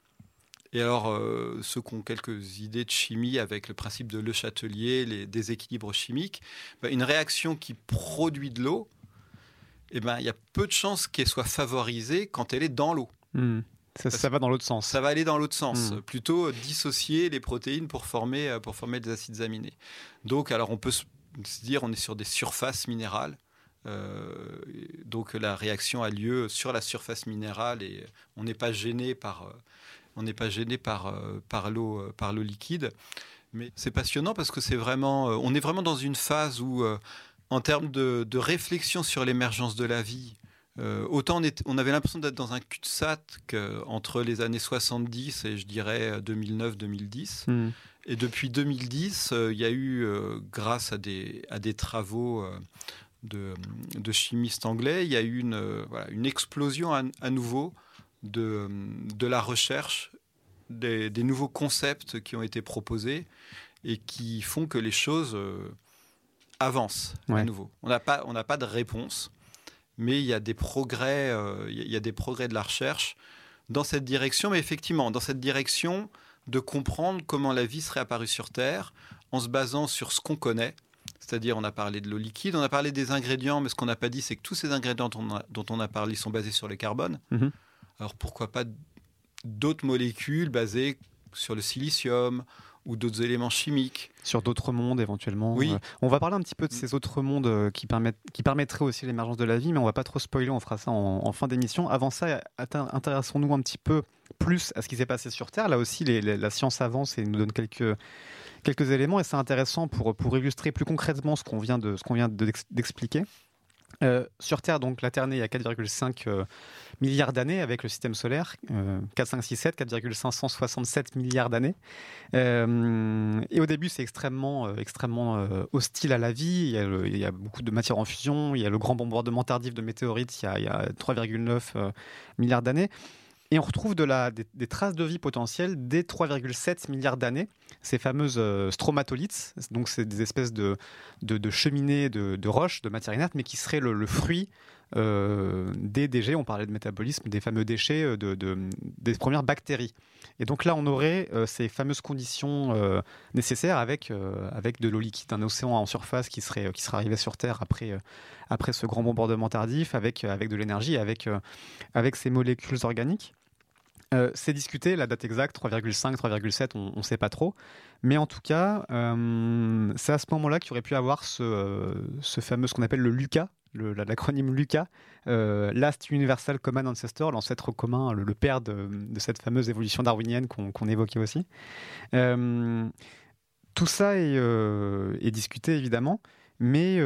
Et alors, ceux qui ont quelques idées de chimie avec le principe de Le Chatelier, les déséquilibres chimiques, ben, une réaction qui produit de l'eau, eh ben, il y a peu de chances qu'elle soit favorisée quand elle est dans l'eau. Hmm. Ça, va dans l'autre sens. Ça va aller dans l'autre sens. Hmm. Plutôt dissocier les protéines pour former, euh, pour former des acides aminés. Donc, alors on peut se dire, on est sur des surfaces minérales. Euh, donc la réaction a lieu sur la surface minérale et on n'est pas gêné par, euh, on n'est pas gêné par, par l'eau, par l'eau liquide. Mais c'est passionnant parce que c'est vraiment, on est vraiment dans une phase où, en termes de, de réflexion sur l'émergence de la vie, euh, autant on, avait l'impression d'être dans un cul-de-sac entre les années 70 et je dirais 2009-2010. Hmm. Et depuis 2010, euh, il y a eu, euh, grâce à des, à des travaux de, chimistes anglais, il y a eu une, une explosion à, nouveau de, de, la recherche, des, nouveaux concepts qui ont été proposés et qui font que les choses avancent à nouveau. On n'a pas, pas de réponse mais il y a des progrès, euh, il y a des progrès de la recherche dans cette direction. Mais effectivement, dans cette direction de comprendre comment la vie serait apparue sur Terre en se basant sur ce qu'on connaît. C'est-à-dire, on a parlé de l'eau liquide, on a parlé des ingrédients, mais ce qu'on n'a pas dit, c'est que tous ces ingrédients dont on a, parlé sont basés sur le carbone. Mhm. Alors pourquoi pas d'autres molécules basées sur le silicium ou d'autres éléments chimiques? Sur d'autres mondes éventuellement. Oui. Euh, on va parler un petit peu de ces autres mondes euh, qui, permettent, qui permettraient aussi l'émergence de la vie, mais on va pas trop spoiler, on fera ça en, fin d'émission. Avant ça, intéressons-nous un petit peu plus à ce qui s'est passé sur Terre. Là aussi, la science avance et nous donne quelques, quelques éléments, et c'est intéressant pour, pour illustrer plus concrètement ce qu'on vient d'expliquer. De, euh, sur Terre, donc la Terre née il y a 4,5 euh, milliards d'années avec le système solaire, 4, 5, 6, 7, 4,567 milliards d'années. Euh, et au début, c'est extrêmement, extrêmement hostile à la vie. Il y, a beaucoup de matière en fusion. Il y a le grand bombardement tardif de météorites il y a, a 3,9 milliards d'années. Et on retrouve de des, traces de vie potentielles dès 3,7 milliards d'années, ces fameuses euh, stromatolithes, donc c'est des espèces de, de, cheminées de, roches, de matière inerte, mais qui seraient le, fruit euh, des déchets, on parlait de métabolisme, des fameux déchets euh, de, des premières bactéries. Et donc là, on aurait ces fameuses conditions nécessaires avec, avec de l'eau liquide, un océan en surface qui serait, qui arrivé sur Terre après, après ce grand bombardement tardif, avec, avec de l'énergie, avec, avec ces molécules organiques. Euh, c'est discuté, la date exacte, 3,5, 3,7, on ne sait pas trop. Mais en tout cas, euh, c'est à ce moment-là qu'il aurait pu avoir ce, euh, ce fameux, ce qu'on appelle le LUCA, l'acronyme LUCA, Last Universal Common Ancestor, l'ancêtre commun, le, père de, cette fameuse évolution darwinienne qu'on évoquait aussi. tout ça est, discuté évidemment, mais,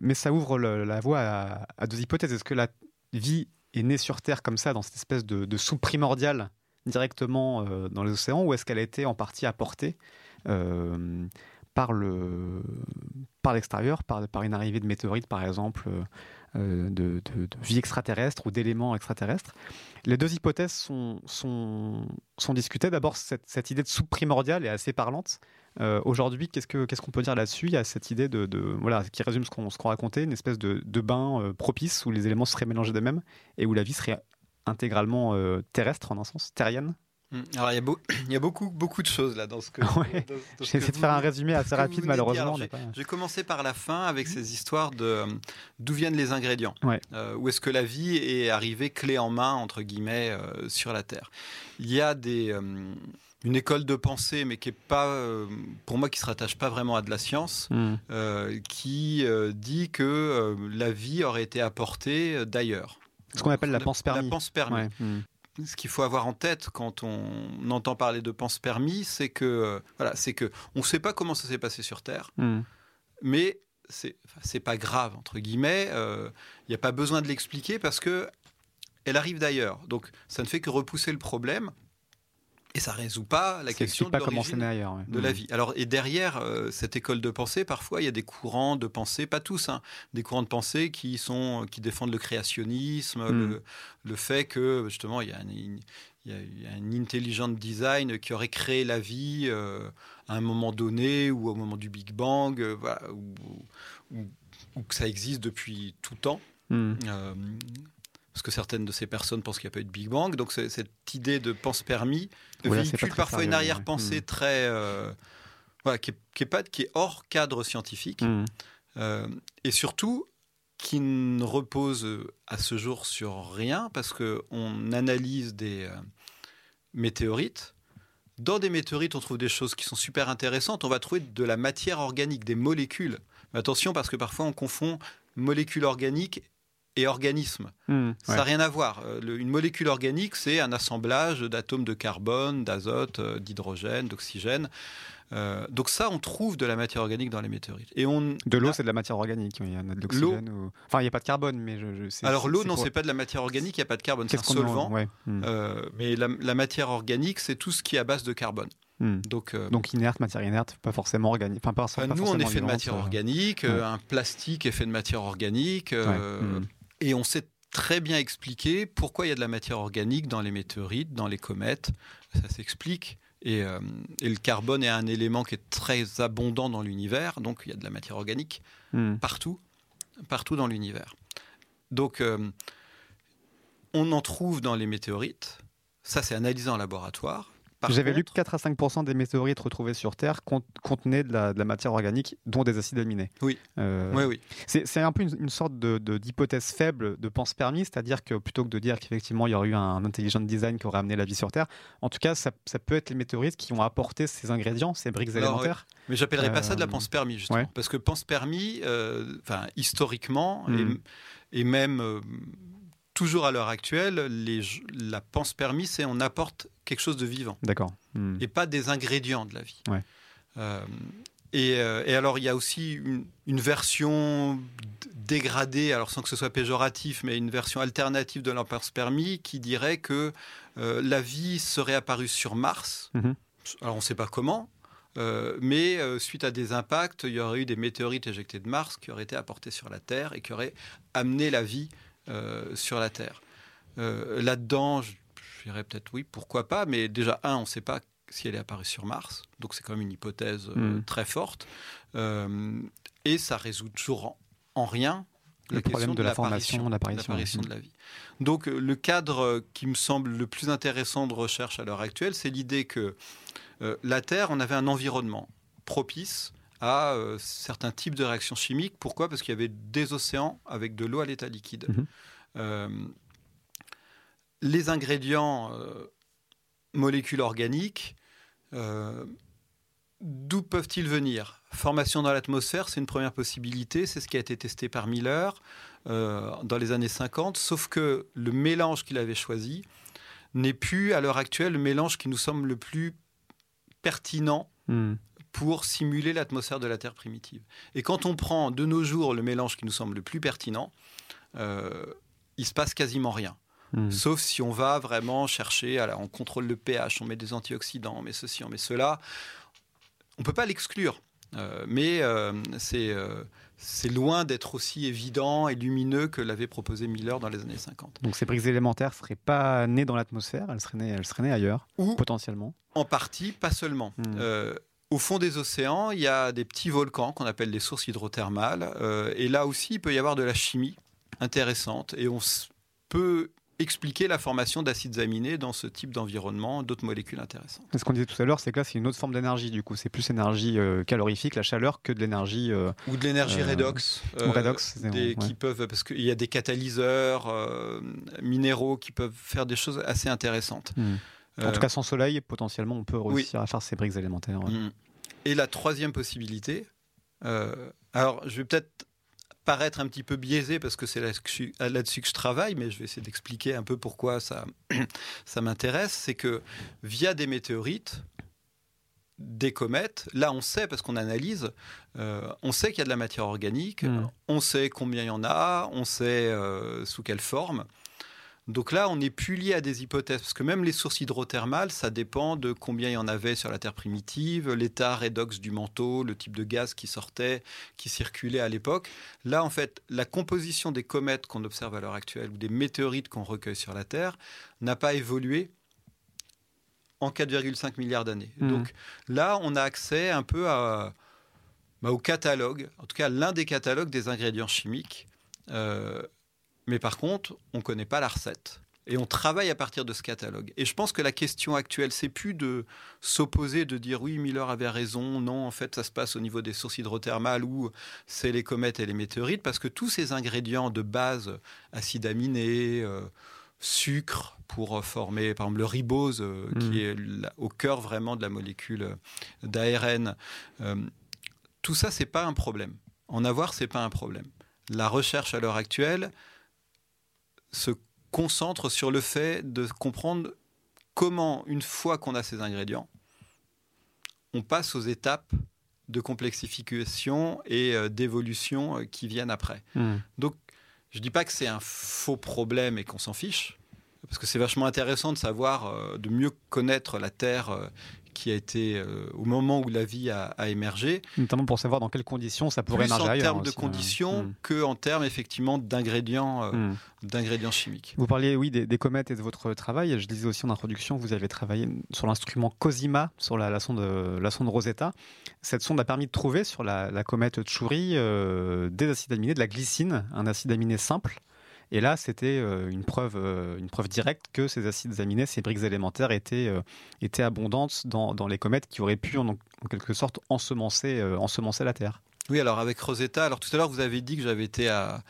mais ça ouvre la, voie à, à deux hypothèses. Est-ce que la vie est née sur Terre comme ça, dans cette espèce de, soupe primordiale directement euh, dans les océans, ou est-ce qu'elle a été en partie apportée euh, par le par l'extérieur, par, une arrivée de météorites par exemple, euh, de, vie extraterrestre ou d'éléments extraterrestres? Les deux hypothèses sont discutées. D'abord, cette, cette, idée de soupe primordiale est assez parlante. Euh, aujourd'hui, qu'est-ce qu'on peut dire là-dessus? Il y a cette idée de, voilà, qui résume ce qu'on racontait, une espèce de, de bain euh, propice où les éléments seraient mélangés d'eux-mêmes et où la vie serait intégralement euh, terrestre en un sens, terrienne. Hum, alors il y, a il y, a beaucoup, beaucoup de choses là dans ce que. [LAUGHS] J'ai essayé de faire un résumé assez rapide, malheureusement. J'ai commencé par la fin avec ces histoires de d'où viennent les ingrédients. où est-ce que la vie est arrivée clé en main entre guillemets sur la Terre? Il y a des une école de pensée, mais qui est pas, euh, pour moi, qui se rattache pas vraiment à de la science, hmm. euh, qui euh, dit que la vie aurait été apportée d'ailleurs. Ce qu'on appelle la pense permis. La pense permis. Hmm. Ce qu'il faut avoir en tête quand on entend parler de pense permis, c'est que voilà, c'est que on ne sait pas comment ça s'est passé sur Terre, hmm. mais c'est c'est pas grave entre guillemets. Il n'y a pas besoin de l'expliquer parce que elle arrive d'ailleurs. Donc ça ne fait que repousser le problème et ça résout pas la question pas de l'origine ailleurs, de la mmh. vie. Alors et derrière euh, cette école de pensée, parfois il y a des courants de pensée, pas tous, hein, des courants de pensée qui sont qui défendent le créationnisme, mmh. le, fait que justement il y a une, il y a un intelligent design qui aurait créé la vie euh, à un moment donné ou au moment du Big Bang, euh, ou, que ça existe depuis tout temps. Mmh parce que certaines de ces personnes pensent qu'il n'y a pas eu de Big Bang. Donc cette idée de pense permis véhicule parfois une arrière-pensée hmm. très... Euh, qui, est, pas, qui est hors cadre scientifique. Hmm. Euh, et surtout, qui ne repose à ce jour sur rien, parce qu'on analyse des euh, météorites. Dans des météorites, on trouve des choses qui sont super intéressantes. On va trouver de la matière organique, des molécules. Mais attention, parce que parfois on confond molécules organiques et organisme. Hmm, ça n'a rien à voir. Euh, une molécule organique, c'est un assemblage d'atomes de carbone, d'azote, euh, d'hydrogène, d'oxygène. Euh, donc ça, on trouve de la matière organique dans les météorites. Et on de l'eau, c'est de la matière organique. Il y a de l'oxygène. Ou... Enfin, il n'y a pas de carbone, mais je, sais. Alors l'eau, non, c'est pas de la matière organique. Il n'y a pas de carbone. C'est un solvant. Hmm. mais la, matière organique, c'est tout ce qui est à base de carbone. Hmm. Donc, Donc inerte, matière inerte, pas forcément organique. Enfin, pas, nous, on est fait de matière organique. un plastique est fait de matière organique. Et on sait très bien expliquer pourquoi il y a de la matière organique dans les météorites, dans les comètes. Ça s'explique. Et, euh, le carbone est un élément qui est très abondant dans l'univers, donc il y a de la matière organique hmm. partout, partout dans l'univers. Donc euh, on en trouve dans les météorites, ça c'est analysé en laboratoire, J'avais lu que 4 à 5% des météorites retrouvées sur Terre contenaient de la, matière organique, dont des acides aminés. Oui. Euh, oui, oui. C'est un peu une, sorte d'hypothèse de, faible de pense permis, c'est-à-dire que plutôt que de dire qu'effectivement il y aurait eu un, intelligent design qui aurait amené la vie sur Terre, en tout cas, ça, peut être les météorites qui ont apporté ces ingrédients, ces briques élémentaires. Mais j'appellerais pas ça de la euh, pense permis, justement. Parce que pense permis, euh, historiquement, hmm. et, même toujours à l'heure actuelle, les, la pense permis, c'est on apporte quelque chose de vivant. D'accord. Hmm. Et pas des ingrédients de la vie. Euh, euh, et, alors, il y a aussi une, version dégradée, alors sans que ce soit péjoratif, mais une version alternative de la pense permis qui dirait que euh, la vie serait apparue sur Mars. Mhm. Alors, on ne sait pas comment. mais suite à des impacts, il y aurait eu des météorites éjectées de Mars qui auraient été apportées sur la Terre et qui auraient amené la vie sur la Terre. Euh, là-dedans, je, dirais peut-être oui, pourquoi pas, mais déjà, un, on ne sait pas si elle est apparue sur Mars, donc c'est quand même une hypothèse euh, mm. très forte, et ça résout toujours en, rien le problème de, la formation, l'apparition de la vie. Donc le cadre qui me semble le plus intéressant de recherche à l'heure actuelle, c'est l'idée que la Terre, on avait un environnement propice à euh, certains types de réactions chimiques. Pourquoi? Parce qu'il y avait des océans avec de l'eau à l'état liquide. Mhm. Euh, les ingrédients euh, molécules organiques, d'où peuvent-ils venir? Formation dans l'atmosphère, c'est une première possibilité, c'est ce qui a été testé par Miller dans les années 50, sauf que le mélange qu'il avait choisi n'est plus à l'heure actuelle le mélange qui nous semble le plus pertinent hmm pour simuler l'atmosphère de la Terre primitive. Et quand on prend de nos jours le mélange qui nous semble le plus pertinent, euh, il se passe quasiment rien. Hmm. Sauf si on va vraiment chercher, à on contrôle le pH, on met des antioxydants, on met ceci, on met cela. On ne peut pas l'exclure, euh, mais euh, c'est euh, c'est loin d'être aussi évident et lumineux que l'avait proposé Miller dans les années 50. Donc ces briques élémentaires ne seraient pas nées dans l'atmosphère, elles seraient nées, elles seraient nées ailleurs, Ou, potentiellement En partie, pas seulement. Hmm. Au fond des océans, il y a des petits volcans qu'on appelle des sources hydrothermales. Euh, et là aussi, il peut y avoir de la chimie intéressante. Et on peut expliquer la formation d'acides aminés dans ce type d'environnement, d'autres molécules intéressantes. Ce qu'on disait tout à l'heure, c'est que là, c'est une autre forme d'énergie. Du coup, c'est plus énergie euh, calorifique, la chaleur, que de l'énergie. Euh, Ou de l'énergie redox. redox qui peuvent, parce qu'il y a des catalyseurs minéraux qui peuvent faire des choses assez intéressantes. Hmm. En tout cas, sans soleil, potentiellement, on peut réussir à faire ces briques élémentaires. Mm. Et la troisième possibilité, euh, alors je vais peut-être paraître un petit peu biaisé parce que c'est là-dessus que je travaille, mais je vais essayer d'expliquer un peu pourquoi ça, [CLEARS THROAT] ça m'intéresse, c'est que via des météorites, des comètes, là on sait, parce qu'on analyse, euh, on sait qu'il y a de la matière organique, mm. on sait combien il y en a, on sait euh, sous quelle forme, donc là, on n'est plus lié à des hypothèses, parce que même les sources hydrothermales, ça dépend de combien il y en avait sur la Terre primitive, l'état redox du manteau, le type de gaz qui sortait, qui circulait à l'époque. Là, en fait, la composition des comètes qu'on observe à l'heure actuelle, ou des météorites qu'on recueille sur la Terre, n'a pas évolué en 4,5 milliards d'années. Mmh. Donc là, on a accès un peu à, bah, au catalogue, en tout cas l'un des catalogues des ingrédients chimiques. Euh, mais par contre, on ne connaît pas la recette. Et on travaille à partir de ce catalogue. Et je pense que la question actuelle, c'est plus de s'opposer, de dire oui, Miller avait raison, non, en fait, ça se passe au niveau des sources hydrothermales ou c'est les comètes et les météorites, parce que tous ces ingrédients de base, acides aminés, euh, sucre pour former, par exemple, le ribose, euh, qui mm. est au cœur vraiment de la molécule d'ARN, euh, tout ça, c'est pas un problème. En avoir, c'est pas un problème. La recherche à l'heure actuelle, se concentre sur le fait de comprendre comment, une fois qu'on a ces ingrédients, on passe aux étapes de complexification et euh, d'évolution euh, qui viennent après. Hmm. Donc, je ne dis pas que c'est un faux problème et qu'on s'en fiche, parce que c'est vachement intéressant de savoir, euh, de mieux connaître la Terre qui a été euh, au moment où la vie a, émergé. Notamment pour savoir dans quelles conditions ça pourrait émerger en termes de hein. conditions hmm. que en termes effectivement d'ingrédients, euh, hmm. d'ingrédients chimiques. Vous parliez oui des, comètes et de votre travail. Je disais aussi en introduction, vous avez travaillé sur l'instrument COSIMA, sur la, sonde, la sonde Rosetta. Cette sonde a permis de trouver sur la, comète Tchouri euh, des acides aminés, de la glycine, un acide aminé simple Et là, c'était une, preuve, une preuve directe que ces acides aminés, ces briques élémentaires étaient, étaient abondantes dans, dans, les comètes qui auraient pu, en, quelque sorte, ensemencer, ensemencer la Terre. Oui, alors avec Rosetta, alors tout à l'heure, vous avez dit que j'avais été à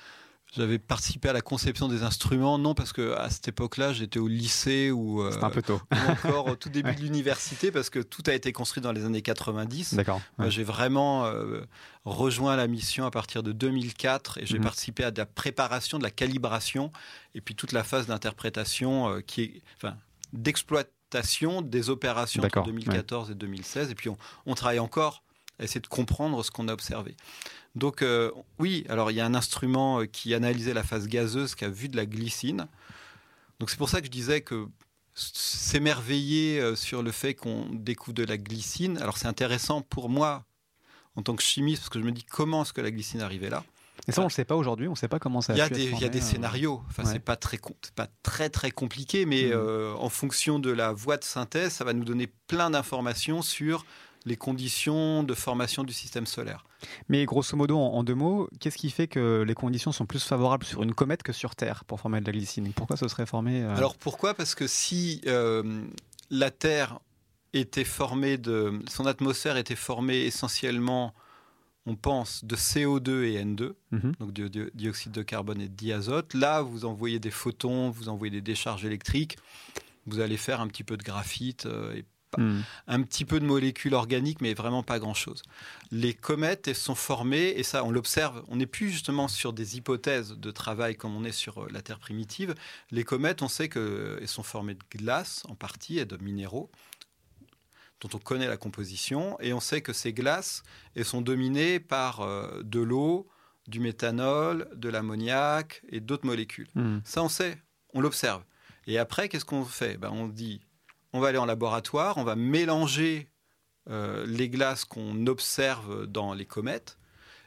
j'avais participé à la conception des instruments, non parce que à cette époque-là, j'étais au lycée ou, euh, un peu tôt. encore au [LAUGHS] tout début de l'université, parce que tout a été construit dans les années 90. D'accord. J'ai vraiment euh, rejoint la mission à partir de 2004 et j'ai mhm. participé à de la préparation, de la calibration, et puis toute la phase d'interprétation euh, qui est, enfin, d'exploitation des opérations entre 2014 et 2016. Et puis on, on travaille encore à essayer de comprendre ce qu'on a observé. Donc euh, oui, alors il y a un instrument euh, qui analysait la phase gazeuse qui a vu de la glycine. Donc c'est pour ça que je disais que s'émerveiller euh, sur le fait qu'on découvre de la glycine, alors c'est intéressant pour moi en tant que chimiste parce que je me dis comment est-ce que la glycine arrivait là? Et ça, on ne le sait pas aujourd'hui, on ne sait pas comment ça y a, des, il y a des scénarios, enfin, c'est pas très, pas très très compliqué, mais mmh. en fonction de la voie de synthèse, ça va nous donner plein d'informations sur les conditions de formation du système solaire. Mais grosso modo, en, deux mots, qu'est-ce qui fait que les conditions sont plus favorables sur une comète que sur Terre pour former de la glycine? Pourquoi ce serait formé euh Alors pourquoi? Parce que si euh, la Terre était formée de... Son atmosphère était formée essentiellement, on pense, de CO2 et N2, mhm. donc de, dioxyde de carbone et de diazote. Là, vous envoyez des photons, vous envoyez des décharges électriques, vous allez faire un petit peu de graphite euh, et Hmm. Un petit peu de molécules organiques, mais vraiment pas grand-chose. Les comètes, elles sont formées, et ça, on l'observe, on n'est plus justement sur des hypothèses de travail comme on est sur euh, la Terre primitive. Les comètes, on sait qu'elles sont formées de glace en partie et de minéraux dont on connaît la composition, et on sait que ces glaces, elles sont dominées par euh, de l'eau, du méthanol, de l'ammoniac et d'autres molécules. Hmm. Ça, on sait, on l'observe. Et après, qu'est-ce qu'on fait? Ben, On dit, on va aller en laboratoire, on va mélanger euh, les glaces qu'on observe dans les comètes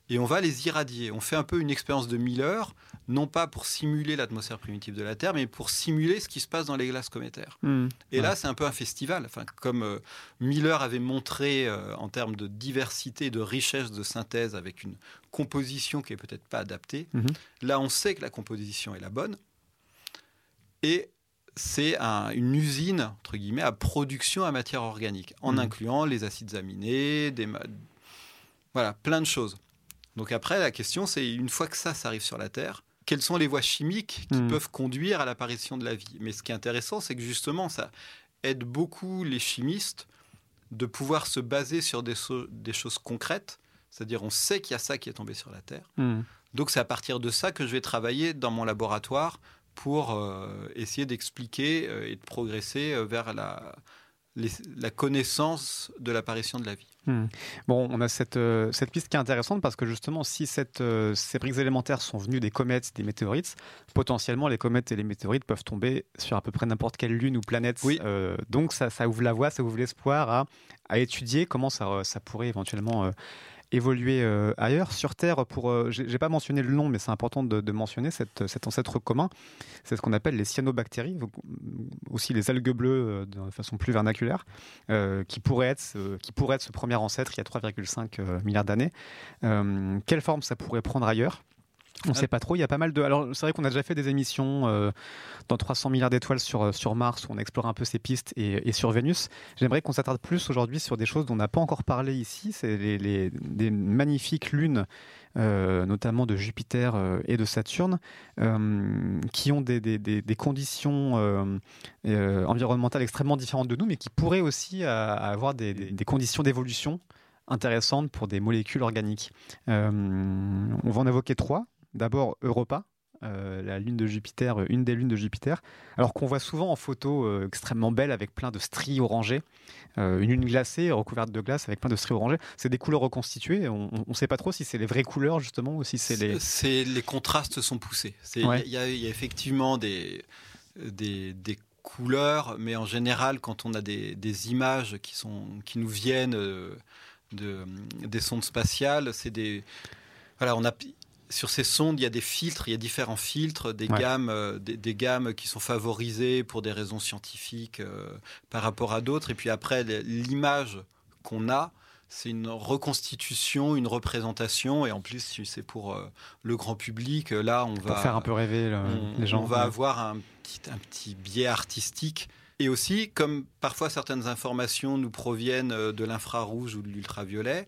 et on va les irradier. On fait un peu une expérience de Miller, non pas pour simuler l'atmosphère primitive de la Terre, mais pour simuler ce qui se passe dans les glaces cométaires. Hmm. et là, c'est un peu un festival. Enfin, comme euh, Miller avait montré euh, en termes de diversité de richesse de synthèse avec une composition qui est peut-être pas adaptée, hmm. là, on sait que la composition est la bonne. Et c'est une usine, entre guillemets, à production à matière organique, en mmh. incluant les acides aminés, des, voilà, plein de choses. Donc après, la question, c'est une fois que ça, ça arrive sur la Terre, quelles sont les voies chimiques qui mmh. peuvent conduire à l'apparition de la vie? Mais ce qui est intéressant, c'est que justement, ça aide beaucoup les chimistes de pouvoir se baser sur des, des choses concrètes, c'est-à-dire on sait qu'il y a ça qui est tombé sur la Terre. Mmh. Donc c'est à partir de ça que je vais travailler dans mon laboratoire pour euh, essayer d'expliquer euh, et de progresser euh, vers la, la connaissance de l'apparition de la vie. Hmm. Bon, on a cette, cette piste qui est intéressante parce que justement, si cette, ces briques élémentaires sont venues des comètes, des météorites, potentiellement les comètes et les météorites peuvent tomber sur à peu près n'importe quelle lune ou planète. Oui. donc ça, ça, ouvre la voie, ça ouvre l'espoir à, à, étudier comment ça, ça pourrait éventuellement évoluer euh, ailleurs. Sur Terre, pour, euh, j'ai pas mentionné le nom, mais c'est important de, mentionner cette, cet ancêtre commun. C'est ce qu'on appelle les cyanobactéries, aussi les algues bleues euh, de façon plus vernaculaire, qui, pourraient être, qui pourrait être ce premier ancêtre il y a 3,5 milliards d'années. quelle forme ça pourrait prendre ailleurs? On ne sait pas trop. Il y a pas mal de. Alors, c'est vrai qu'on a déjà fait des émissions euh, dans 300 milliards d'étoiles sur, euh, sur Mars où on explore un peu ces pistes et, sur Vénus. J'aimerais qu'on s'attarde plus aujourd'hui sur des choses dont on n'a pas encore parlé ici. C'est les, des magnifiques lunes, euh, notamment de Jupiter et de Saturne, qui ont des, des, des conditions environnementales extrêmement différentes de nous, mais qui pourraient aussi avoir des, conditions d'évolution intéressantes pour des molécules organiques. on va en évoquer trois. D'abord Europa, euh, la lune de Jupiter, euh, une des lunes de Jupiter, alors qu'on voit souvent en photo euh, extrêmement belle avec plein de stries orangées, une lune glacée recouverte de glace avec plein de stries orangées. C'est des couleurs reconstituées. On ne sait pas trop si c'est les vraies couleurs justement ou si c'est les. C'est les contrastes sont poussés. Il y, a effectivement des, des, couleurs, mais en général, quand on a des, des images qui sont qui nous viennent de, des sondes spatiales, c'est des voilà, on a sur ces sondes, il y a des filtres, il y a différents filtres, des, gammes, euh, des, gammes qui sont favorisées pour des raisons scientifiques euh, par rapport à d'autres. Et puis après, l'image qu'on a, c'est une reconstitution, une représentation, et en plus, si c'est pour euh, le grand public, là, on va faire un peu rêver les gens. On va avoir un petit, un petit biais artistique. Et aussi, comme parfois certaines informations nous proviennent de l'infrarouge ou de l'ultraviolet,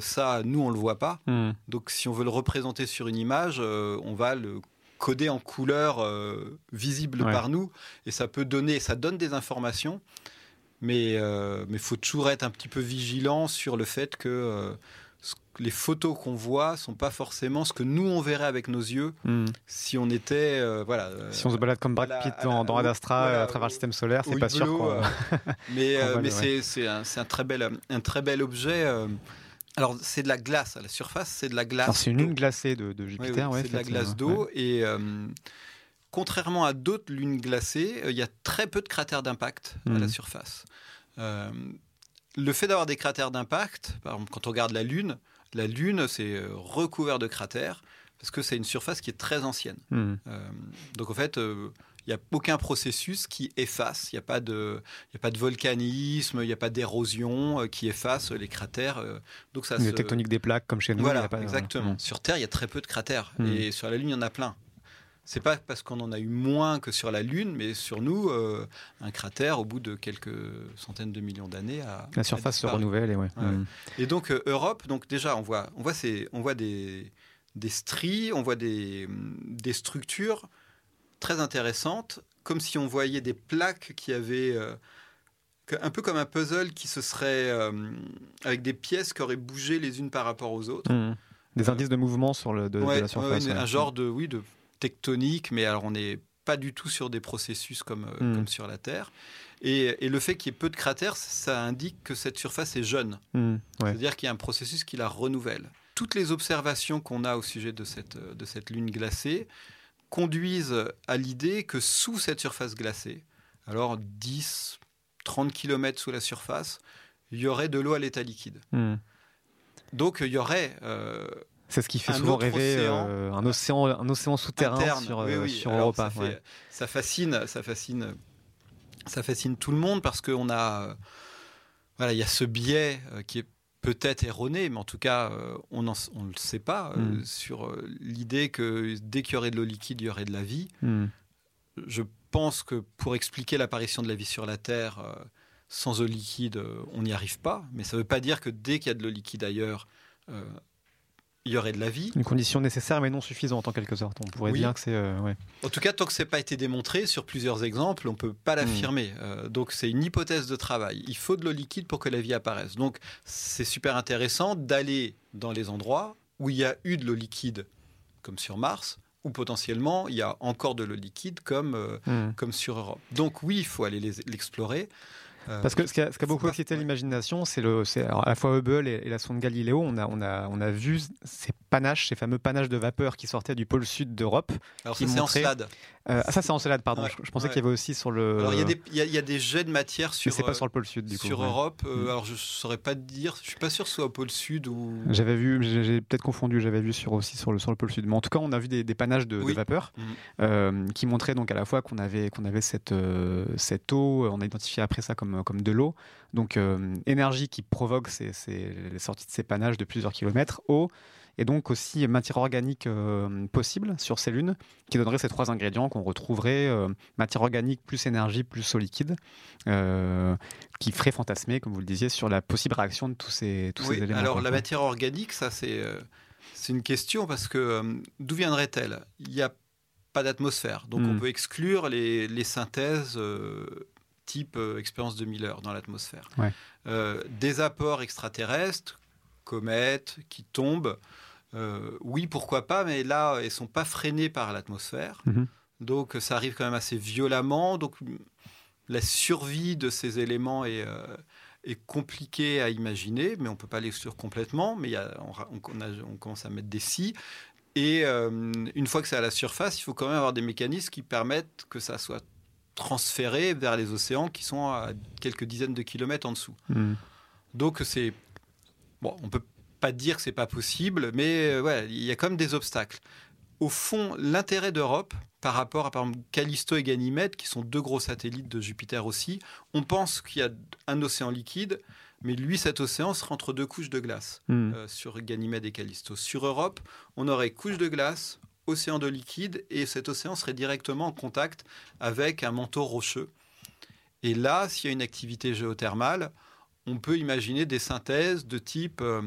ça, nous, on le voit pas. Hmm. Donc, si on veut le représenter sur une image, on va le coder en couleur euh, visible par nous et ça peut donner, ça donne des informations, mais il euh, mais faut toujours être un petit peu vigilant sur le fait que euh, les photos qu'on voit sont pas forcément ce que nous on verrait avec nos yeux hmm. si on était voilà si on se balade comme Brad Pitt dans, dans Ad Astra à travers le système solaire c'est pas sûr [LAUGHS] mais mais c'est un, un, très bel un très bel objet alors, c'est de la glace à la surface, c'est de la glace. C'est une lune glacée de, Jupiter, oui, c'est de la glace d'eau. Et euh, contrairement à d'autres lunes glacées, euh, il y a très peu de cratères d'impact à la mhm. surface. Euh, le fait d'avoir des cratères d'impact, par exemple, quand on regarde la Lune, la Lune, c'est recouvert de cratères parce que c'est une surface qui est très ancienne. Mhm. donc, en fait, il n'y a aucun processus qui efface, il n'y a, pas de, a pas de volcanisme, il n'y a pas d'érosion euh, qui efface les cratères. Euh. donc ça, tectonique des plaques comme chez nous. Voilà, exactement. Sur Terre, il y a très peu de cratères hmm. et sur la Lune, il y en a plein. C'est pas parce qu'on en a eu moins que sur la Lune, mais sur nous, euh, un cratère, au bout de quelques centaines de millions d'années, a. La surface se renouvelle et ouais. Hmm. Et donc Europe, donc déjà, on voit, on voit, ces, on voit des, des stries, on voit des, des structures très intéressante, comme si on voyait des plaques qui avaient euh, un peu comme un puzzle qui se serait euh, avec des pièces qui auraient bougé les unes par rapport aux autres. Mmh. Des indices de mouvement sur le de, la surface. un genre de oui de tectonique, mais alors on n'est pas du tout sur des processus comme, euh, mmh. comme sur la Terre. Et, et le fait qu'il y ait peu de cratères, ça indique que cette surface est jeune. Mmh. C'est-à-dire qu'il y a un processus qui la renouvelle. Toutes les observations qu'on a au sujet de cette, de cette lune glacée conduisent à l'idée que sous cette surface glacée, alors 10, 30 km sous la surface, il y aurait de l'eau à l'état liquide. Hmm. Donc il y aurait... Euh, c'est ce qui fait souvent rêver euh, un océan, un océan souterrain sur, euh, sur Europa. Ça, fascine, ça fascine, ça fascine tout le monde parce qu'on a, voilà, il y a ce biais qui est peut-être erroné, mais en tout cas, euh, on ne le sait pas, euh, hmm. sur euh, l'idée que dès qu'il y aurait de l'eau liquide, il y aurait de la vie. Hmm. Je pense que pour expliquer l'apparition de la vie sur la Terre, sans eau liquide, on n'y arrive pas. Mais ça ne veut pas dire que dès qu'il y a de l'eau liquide ailleurs, il y aurait de la vie. Une condition nécessaire mais non suffisante en quelque sorte. On pourrait dire que c'est. Euh, en tout cas, tant que c'est pas été démontré sur plusieurs exemples, on peut pas l'affirmer. Hmm. Euh, donc c'est une hypothèse de travail. Il faut de l'eau liquide pour que la vie apparaisse. Donc c'est super intéressant d'aller dans les endroits où il y a eu de l'eau liquide, comme sur Mars, ou potentiellement il y a encore de l'eau liquide comme, euh, hmm. comme sur Europe. Donc oui, il faut aller l'explorer. Parce que ce qui a, beaucoup excité l'imagination, c'est le, à la fois Hubble et, la sonde Galileo, on a, on a, on a vu ces panaches, ces fameux panaches de vapeur qui sortaient du pôle sud d'Europe. Alors ça, c'est Encelade. Euh, ah, ça, c'est Encelade, pardon. je, pensais qu'il y avait aussi sur le. Alors, il y, y, a des jets de matière sur. Mais c'est pas sur le pôle sud, du coup. Sur Europe. Euh, mm. Alors, je saurais pas dire. Je suis pas sûr que ce soit au pôle sud ou. J'avais vu, j'ai peut-être confondu. J'avais vu sur aussi sur le sur le pôle sud. Mais en tout cas, on a vu des, panaches de, vapeur mm. euh, qui montraient donc à la fois qu'on avait qu'on avait cette cette eau. On a identifié après ça comme comme de l'eau. Donc énergie qui provoque ces, ces, les sorties de ces panaches de plusieurs kilomètres. Eau et donc aussi matière organique euh, possible sur ces lunes, qui donnerait ces trois ingrédients qu'on retrouverait euh, matière organique plus énergie plus eau liquide, euh, qui ferait fantasmer, comme vous le disiez, sur la possible réaction de tous ces, tous ces éléments. Alors la matière organique, ça c'est c'est une question parce que d'où viendrait-elle? Il n'y a pas d'atmosphère, donc on hmm. peut exclure les, les synthèses type expérience de Miller dans l'atmosphère. des apports extraterrestres, comètes qui tombent, euh, oui, pourquoi pas, mais là, elles sont pas freinées par l'atmosphère. Mhm. Donc, ça arrive quand même assez violemment. Donc, la survie de ces éléments est, euh, est compliquée à imaginer, mais on peut pas l'exclure complètement. Mais y a, on, on, commence à mettre des si. Et euh, une fois que c'est à la surface, il faut quand même avoir des mécanismes qui permettent que ça soit transféré vers les océans qui sont à quelques dizaines de kilomètres en dessous. Mhm. Donc, c'est. Bon, on peut pas dire que c'est pas possible, mais euh, ouais, il y a comme des obstacles. Au fond, l'intérêt d'Europe par rapport à par exemple Callisto et Ganymède, qui sont deux gros satellites de Jupiter aussi, on pense qu'il y a un océan liquide, mais lui, cet océan serait entre deux couches de glace Hmm. euh, sur Ganymède et Callisto. Sur Europe, on aurait couche de glace, océan de liquide, et cet océan serait directement en contact avec un manteau rocheux. Et là, s'il y a une activité géothermale, on peut imaginer des synthèses de type euh,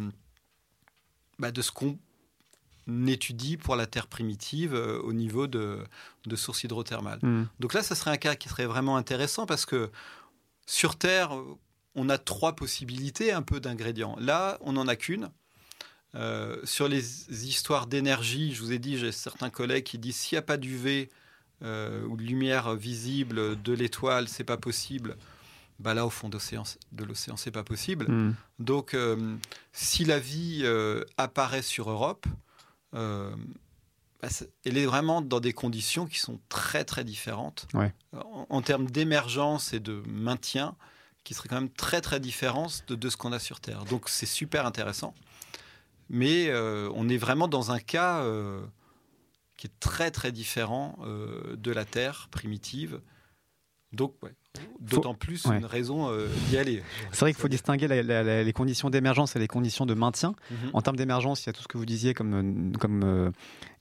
bah, de ce qu'on étudie pour la Terre primitive euh, au niveau de, de sources hydrothermales. Hmm. Donc là, ça serait un cas qui serait vraiment intéressant parce que sur Terre, on a trois possibilités un peu d'ingrédients. Là, on n'en a qu'une. Euh, sur les histoires d'énergie, je vous ai dit, j'ai certains collègues qui disent s'il n'y a pas d'UV euh, ou de lumière visible de l'étoile, c'est pas possible. Bah là, au fond de l'océan, c'est pas possible. Hmm. Donc, euh, si la vie euh, apparaît sur Europe, bah, elle est vraiment dans des conditions qui sont très très différentes Ouais. en, en termes d'émergence et de maintien, qui seraient quand même très très différentes de, de ce qu'on a sur Terre. Donc, c'est super intéressant. Mais euh, on est vraiment dans un cas euh, qui est très très différent euh, de la Terre primitive. Donc, d'autant plus ouais. une raison euh, d'y aller. C'est vrai qu'il faut distinguer la- la- la- les conditions d'émergence et les conditions de maintien. Mhm. En termes d'émergence, il y a tout ce que vous disiez comme, euh, comme euh,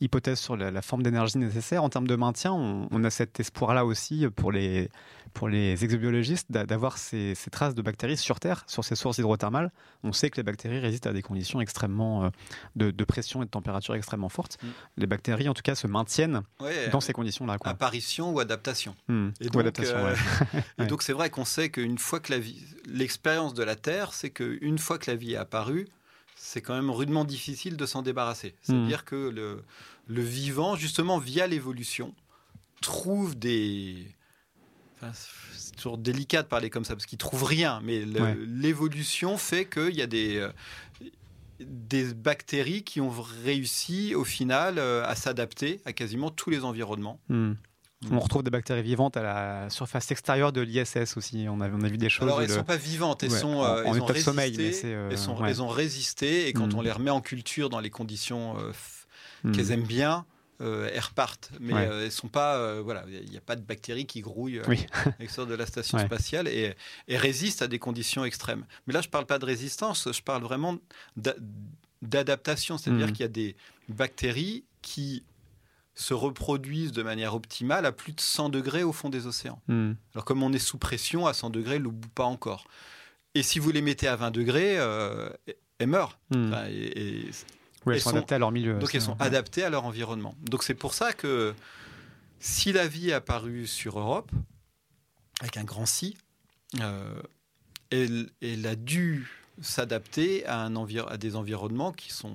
hypothèse sur la, forme d'énergie nécessaire. En termes de maintien, on, on a cet espoir-là aussi pour les, pour les exobiologistes d'a- d'avoir ces, ces traces de bactéries sur Terre, sur ces sources hydrothermales. On sait que les bactéries résistent à des conditions extrêmement euh, de, de pression et de température extrêmement fortes. Mm. Les bactéries, en tout cas, se maintiennent Ouais, dans ces conditions-là. apparition ou adaptation. Hmm. Et Ou adaptation, ouais. [LAUGHS] et donc c'est vrai qu'on sait qu'une fois que la vie, l'expérience de la Terre, c'est qu'une fois que la vie est apparue, c'est quand même rudement difficile de s'en débarrasser. C'est-à-dire que le, le vivant, justement via l'évolution, trouve des enfin, c'est toujours délicat de parler comme ça parce qu'il trouve rien, mais le- Ouais. l'évolution fait qu'il y a des euh, des bactéries qui ont réussi au final euh, à s'adapter à quasiment tous les environnements. Hmm. Mm. On retrouve des bactéries vivantes à la surface extérieure de l'ISS aussi. On a, on a vu des choses. Alors, elles le- ne sont pas vivantes, elles, Ouais, sont, en- euh, en elles ont sommeil, mais euh, elles, sont- ouais. elles ont résisté, et quand Mm. on les remet en culture dans les conditions euh, Hmm. qu'elles aiment bien, euh, elles repartent. Mais Ouais. euh, elles sont pas, euh, voilà, il n'y a pas de bactéries qui grouillent Oui. à l'extérieur de la station [LAUGHS] Ouais. spatiale et, et résistent à des conditions extrêmes. Mais là, je parle pas de résistance, je parle vraiment d'a- d'adaptation, c'est-à-dire Mm. qu'il y a des bactéries qui se reproduisent de manière optimale à plus de 100 degrés au fond des océans. Hmm. Alors comme on est sous pression, à 100 degrés, ne bout pas encore. Et si vous les mettez à 20 degrés, euh, elles meurent. Hmm. Enfin, et- et- Oui, elles sont sont- adaptées à leur milieu. donc elles sont ouais. adaptées à leur environnement. Donc c'est pour ça que si la vie est apparue sur Europe, avec un grand si, euh, elle, elle a dû s'adapter à des environnements qui sont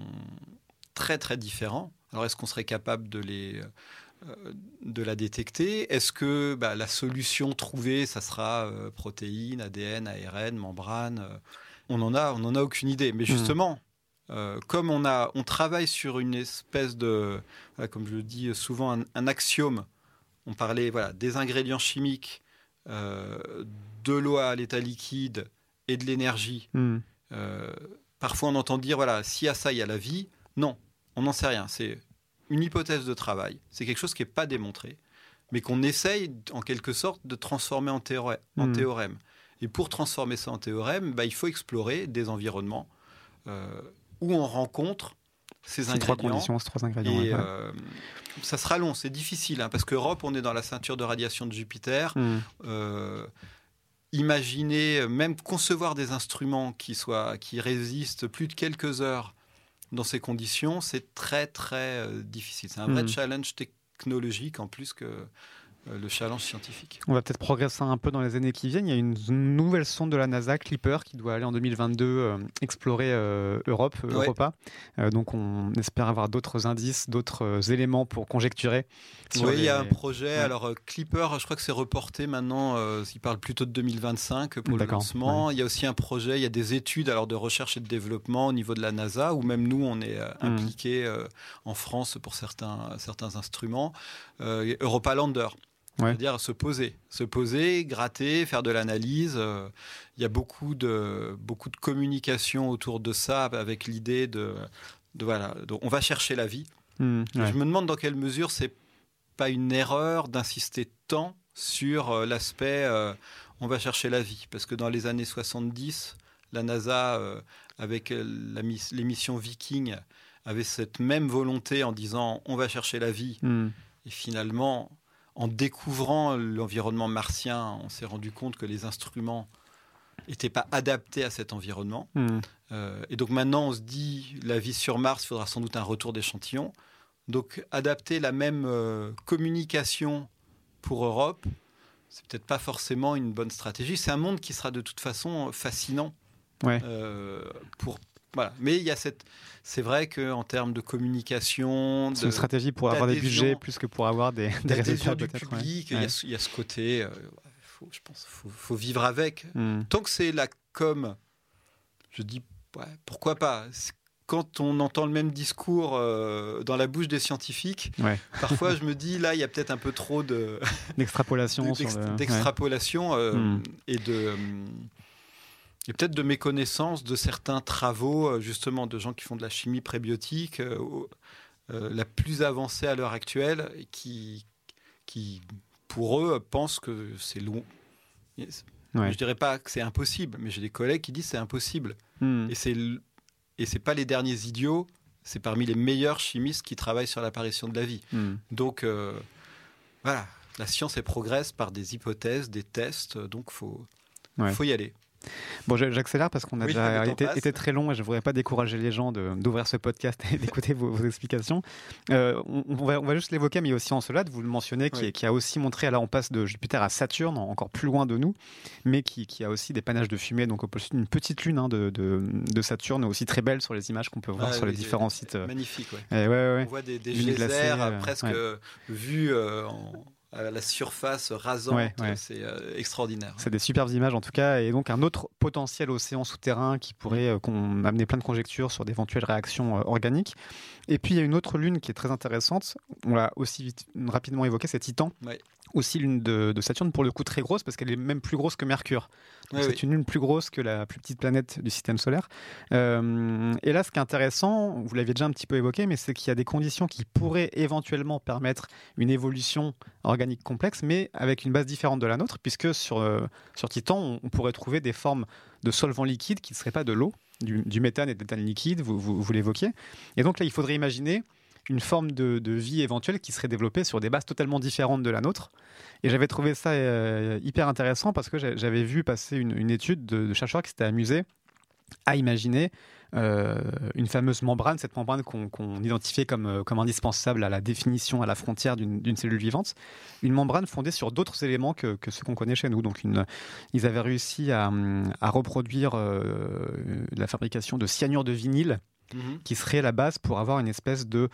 très très différents. Alors est-ce qu'on serait capable de les euh, de la détecter? Est-ce que bah, la solution trouvée, ça sera euh, protéines, ADN, ARN, membrane euh, On en a, on en a aucune idée. Mais justement, euh, comme on a, on travaille sur une espèce de, voilà, comme je le dis souvent, un, un axiome. On parlait voilà des ingrédients chimiques, de l'eau à l'état liquide et de l'énergie. Hmm. Parfois, on entend dire voilà, s'il y a ça, il y a la vie. Non, on n'en sait rien. C'est une hypothèse de travail. C'est quelque chose qui n'est pas démontré, mais qu'on essaye, en quelque sorte, de transformer en, théorème. en Mhm. théorème. Et pour transformer ça en théorème, bah, il faut explorer des environnements euh, où on rencontre ces Ces trois conditions, ces trois ingrédients. Et ouais. euh, ça sera long, c'est difficile, hein, parce qu'Europe, on est dans la ceinture de radiation de Jupiter. Hmm. Euh, imaginer, même concevoir des instruments qui, soient, qui résistent plus de quelques heures dans ces conditions, c'est très très euh, difficile. C'est un vrai Mhm. challenge technologique en plus que le challenge scientifique. On va peut-être progresser un peu dans les années qui viennent. Il y a une nouvelle sonde de la NASA, Clipper, qui doit aller en 2022 euh, explorer euh, Europe, euh, Ouais. Europa. Euh, donc on espère avoir d'autres indices, d'autres euh, éléments pour conjecturer. Oui, il y a un projet. Ouais. Alors, euh, Clipper, je crois que c'est reporté maintenant. euh, il parle plutôt de 2025 pour le lancement. Il y a aussi un projet, il y a des études alors, de recherche et de développement au niveau de la NASA, où même nous, on est euh, Mhm. impliqués euh, en France pour certains, certains instruments. Euh, Europa Lander. Ouais. C'est-à-dire se poser, se poser, gratter, faire de l'analyse. euh, Il y a beaucoup de, beaucoup de communication autour de ça, avec l'idée de, de voilà, on va chercher la vie. Ouais. Je me demande dans quelle mesure c'est pas une erreur d'insister tant sur euh, l'aspect euh, on va chercher la vie. Parce que dans les années 70, la NASA, avec l'émission Viking, avait cette même volonté en disant on va chercher la vie. Hmm. Et finalement, en découvrant l'environnement martien, on s'est rendu compte que les instruments n'étaient pas adaptés à cet environnement. Hmm. Euh, et donc maintenant, on se dit, la vie sur Mars, il faudra sans doute un retour d'échantillons. Donc adapter la même euh, communication pour Europe, c'est peut-être pas forcément une bonne stratégie. C'est un monde qui sera de toute façon fascinant euh, pour, voilà. Mais il y a cette. C'est vrai qu'en termes de communication. C'est une stratégie pour avoir des budgets plus que pour avoir des, des résultats du public. Il, y a, il, y a, ce côté. Euh, faut, je pense faut, faut vivre avec. Hmm. Tant que c'est la com, je dis pourquoi pas? Quand on entend le même discours euh, dans la bouche des scientifiques, parfois [LAUGHS] je me dis là il y a peut-être un peu trop de d'extrapolation, [LAUGHS] d'extrapolation euh, hmm. et de et peut-être de méconnaissance de certains travaux, euh, justement, de gens qui font de la chimie prébiotique, euh, euh, la plus avancée à l'heure actuelle, qui, qui, pour eux, pensent que c'est long. Je ne dirais pas que c'est impossible, mais j'ai des collègues qui disent c'est impossible. Hmm. Et c'est et c'est pas les derniers idiots, c'est parmi les meilleurs chimistes qui travaillent sur l'apparition de la vie. Hmm. Donc voilà, la science elle progresse par des hypothèses, des tests, donc faut faut y aller. Bon, j'accélère parce qu'on a déjà été, très long et je ne voudrais pas décourager les gens d'ouvrir ce podcast et [LAUGHS] d'écouter vos, explications. Euh, on, va, juste l'évoquer, mais aussi en cela, vous le mentionnez, qui, a aussi montré, là on passe de Jupiter à Saturne, encore plus loin de nous, mais qui, a aussi des panaches de fumée, donc une petite lune hein, de, de, Saturne, aussi très belle sur les images qu'on peut voir sur les différents sites. Euh. Magnifique, on voit des, des geysers euh, presque vus en la surface rasante. C'est euh, extraordinaire. C'est des superbes images en tout cas. Et donc un autre potentiel océan souterrain qui pourrait euh, amener plein de conjectures sur d'éventuelles réactions euh, organiques. Et puis il y a une autre lune qui est très intéressante. On l'a aussi rapidement évoqué, c'est Titan aussi l'une de, Saturne, pour le coup très grosse, parce qu'elle est même plus grosse que Mercure. c'est une lune plus grosse que la plus petite planète du système solaire. Euh, et là, ce qui est intéressant, vous l'aviez déjà un petit peu évoqué, mais c'est qu'il y a des conditions qui pourraient éventuellement permettre une évolution organique complexe, mais avec une base différente de la nôtre, puisque sur, euh, sur Titan, on, pourrait trouver des formes de solvants liquides qui ne seraient pas de l'eau, du, méthane et de l'éthane liquide, vous, vous, vous l'évoquiez. Et donc là, il faudrait imaginer une forme de, vie éventuelle qui serait développée sur des bases totalement différentes de la nôtre. Et j'avais trouvé ça euh, hyper intéressant parce que j'avais vu passer une, étude de, chercheurs qui s'étaient amusés à imaginer euh, une fameuse membrane, cette membrane qu'on identifiait comme, euh, comme indispensable à la définition, à la frontière d'une cellule vivante, une membrane fondée sur d'autres éléments que, que ceux qu'on connaît chez nous. Donc une, ils avaient réussi à, à reproduire la fabrication de cyanure de vinyle, mhm. qui serait la base pour avoir une espèce de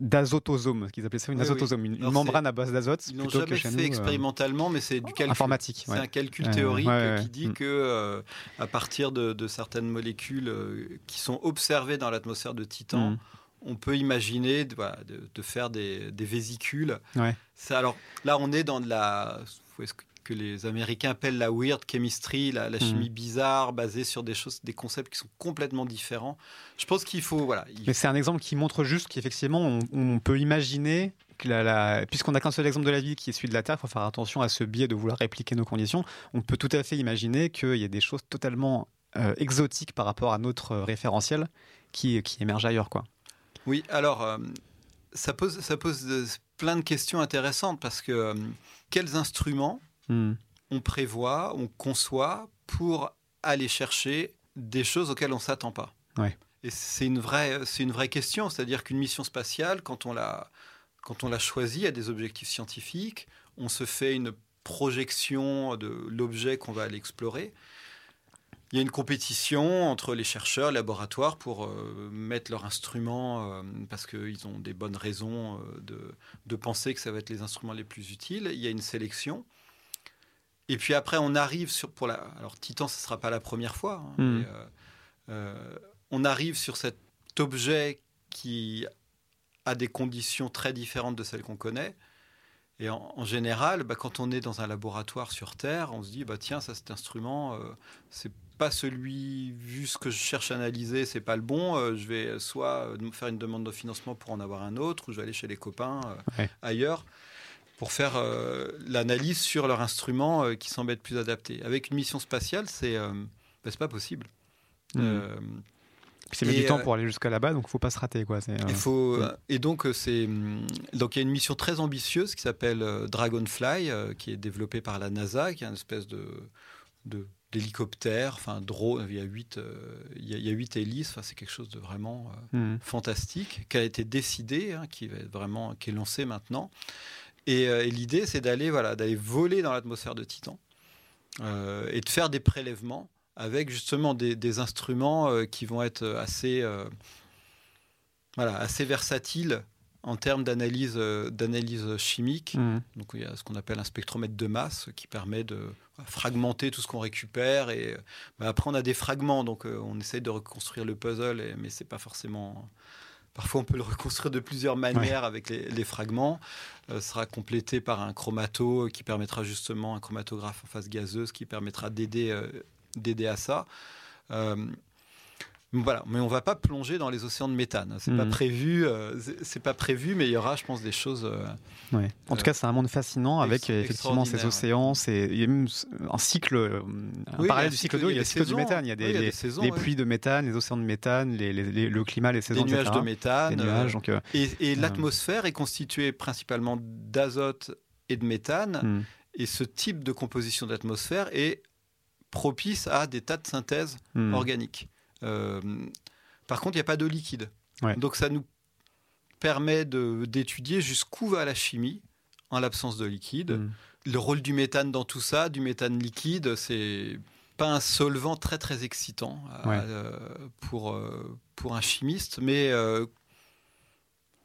d'azotosome, qu'ils appelaient ça une azotosome, une, membrane à base d'azote. Ils n'ont jamais fait euh, expérimentalement, mais c'est du calcul informatique. C'est un calcul théorique qui dit mm. que euh, à partir de, certaines molécules euh, qui sont observées dans l'atmosphère de Titan, mm. on peut imaginer de, faire des, vésicules. Ça, alors là, on est dans de la que les Américains appellent la weird chemistry, la, chimie bizarre, basée sur des choses, des concepts qui sont complètement différents. Je pense qu'il faut, voilà. Mais c'est un exemple qui montre juste qu'effectivement, on, peut imaginer la, puisqu'on n'a qu'un seul exemple de la vie qui est celui de la Terre, il faut faire attention à ce biais de vouloir répliquer nos conditions. On peut tout à fait imaginer qu'il y a des choses totalement euh, exotiques par rapport à notre référentiel qui, qui émergent ailleurs, quoi. Oui, alors euh, ça pose, ça pose plein de questions intéressantes parce que euh, quels instruments Hmm. on prévoit, on conçoit pour aller chercher des choses auxquelles on ne s'attend pas. Et c'est une vraie, c'est une vraie question, c'est-à-dire qu'une mission spatiale, quand on l'a, quand on l'a choisie à des objectifs scientifiques, on se fait une projection de l'objet qu'on va aller explorer. Il y a une compétition entre les chercheurs, les laboratoires pour euh, mettre leurs instruments euh, parce qu'ils ont des bonnes raisons euh, de, de, penser que ça va être les instruments les plus utiles. Il y a une sélection. Et puis après, on arrive sur pour la. Alors Titan, ce ne sera pas la première fois. Hein, hmm. euh, euh, on arrive sur cet objet qui a des conditions très différentes de celles qu'on connaît. Et en, général, bah, quand on est dans un laboratoire sur Terre, on se dit bah tiens, ça cet instrument, euh, c'est pas celui vu ce que je cherche à analyser, c'est pas le bon. je vais soit faire une demande de financement pour en avoir un autre, ou je vais aller chez les copains ailleurs pour faire euh, l'analyse sur leur instrument euh, qui semble être plus adapté. Avec une mission spatiale, c'est euh, ben, pas possible. Mmh. c'est met du temps pour aller jusqu'à là-bas, donc il ne faut pas se rater. Quoi. Il faut, et donc, c'est, donc, il y a une mission très ambitieuse qui s'appelle Dragonfly, qui est développée par la NASA, qui est une espèce de, d'hélicoptères, enfin drone, il y a huit, il, y a, huit hélices, enfin, c'est quelque chose de vraiment mmh. fantastique, qui a été décidé, hein, qui va être vraiment, qui est lancé maintenant. Et, et l'idée, c'est d'aller, voilà, d'aller voler dans l'atmosphère de Titan et de faire des prélèvements avec justement des, instruments euh, qui vont être assez, euh, voilà, assez versatiles en termes d'analyse, euh, d'analyse chimique. Mmh. Donc il y a ce qu'on appelle un spectromètre de masse qui permet de fragmenter tout ce qu'on récupère. Et bah, après, on a des fragments, donc on essaye de reconstruire le puzzle, et, mais c'est pas forcément. Parfois, on peut le reconstruire de plusieurs manières avec les, fragments. ce sera complété par un chromato qui permettra justement, un chromatographe en phase gazeuse qui permettra d'aider d'aider à ça. Euh, voilà, mais on va pas plonger dans les océans de méthane. C'est pas hmm. prévu. Euh, c'est pas prévu, mais il y aura, je pense, des choses. Euh, en tout cas, c'est un monde fascinant avec effectivement ces océans. C'est il y a même un cycle, un parallèle du cycle d'eau. Il y a le cycle du méthane. Il y a des, les, pluies de méthane, les océans de méthane, les, le climat, les saisons. Des nuages de méthane. Nuages, donc, et, l'atmosphère est constituée principalement d'azote et de méthane. Hmm. Et ce type de composition d'atmosphère est propice à des tas de synthèses hmm. organiques. Euh, par contre, il n'y a pas de liquide. Donc ça nous permet d'étudier jusqu'où va la chimie en l'absence de liquide. Hmm. Le rôle du méthane dans tout ça, du méthane liquide, c'est pas un solvant très très excitant euh, pour, euh, pour un chimiste, mais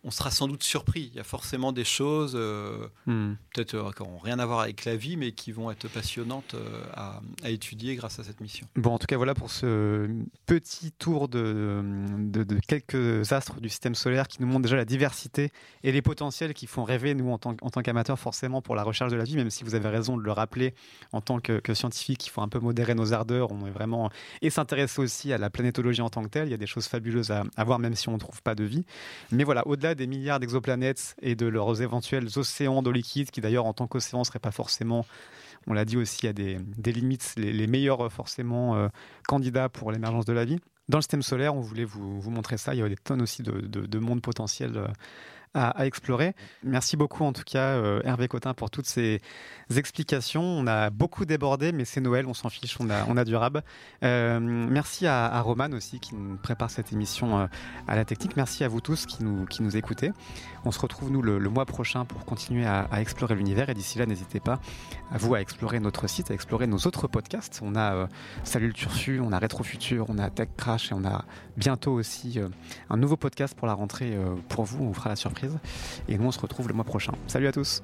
on sera sans doute surpris. Il y a forcément des choses, euh, hmm. peut-être euh, qui n'ont rien à voir avec la vie, mais qui vont être passionnantes euh, à, étudier grâce à cette mission. Bon, en tout cas, voilà pour ce petit tour de, de, quelques astres du système solaire qui nous montrent déjà la diversité et les potentiels qui font rêver, nous, en tant, qu'amateurs, forcément, pour la recherche de la vie, même si vous avez raison de le rappeler, en tant que, que scientifique, il faut un peu modérer nos ardeurs. On est vraiment. Et s'intéresser aussi à la planétologie en tant que telle. Il y a des choses fabuleuses à, à voir, même si on ne trouve pas de vie. Mais voilà, au-delà des milliards d'exoplanètes et de leurs éventuels océans d'eau liquide, qui d'ailleurs en tant qu'océan ne seraient pas forcément, on l'a dit aussi, y a des, limites, les, meilleurs forcément euh, candidats pour l'émergence de la vie. Dans le système solaire, on voulait vous, montrer ça. Il y a des tonnes aussi de, de, de mondes potentiels euh, à, explorer. Merci beaucoup en tout cas euh, Hervé Cotin pour toutes ces explications. On a beaucoup débordé, mais c'est Noël, on s'en fiche, on a, on a du rab. Euh, merci à, Roman aussi qui nous prépare cette émission euh, à la technique. Merci à vous tous qui nous, qui nous écoutez. On se retrouve nous le, mois prochain pour continuer à, explorer l'univers et d'ici là, n'hésitez pas à vous à explorer notre site, à explorer nos autres podcasts. On a Salut le Turfu, on a Rétrofutur, on a Tech Crash et on a bientôt aussi un nouveau podcast pour la rentrée pour vous. On vous fera la surprise et nous, on se retrouve le mois prochain. Salut à tous.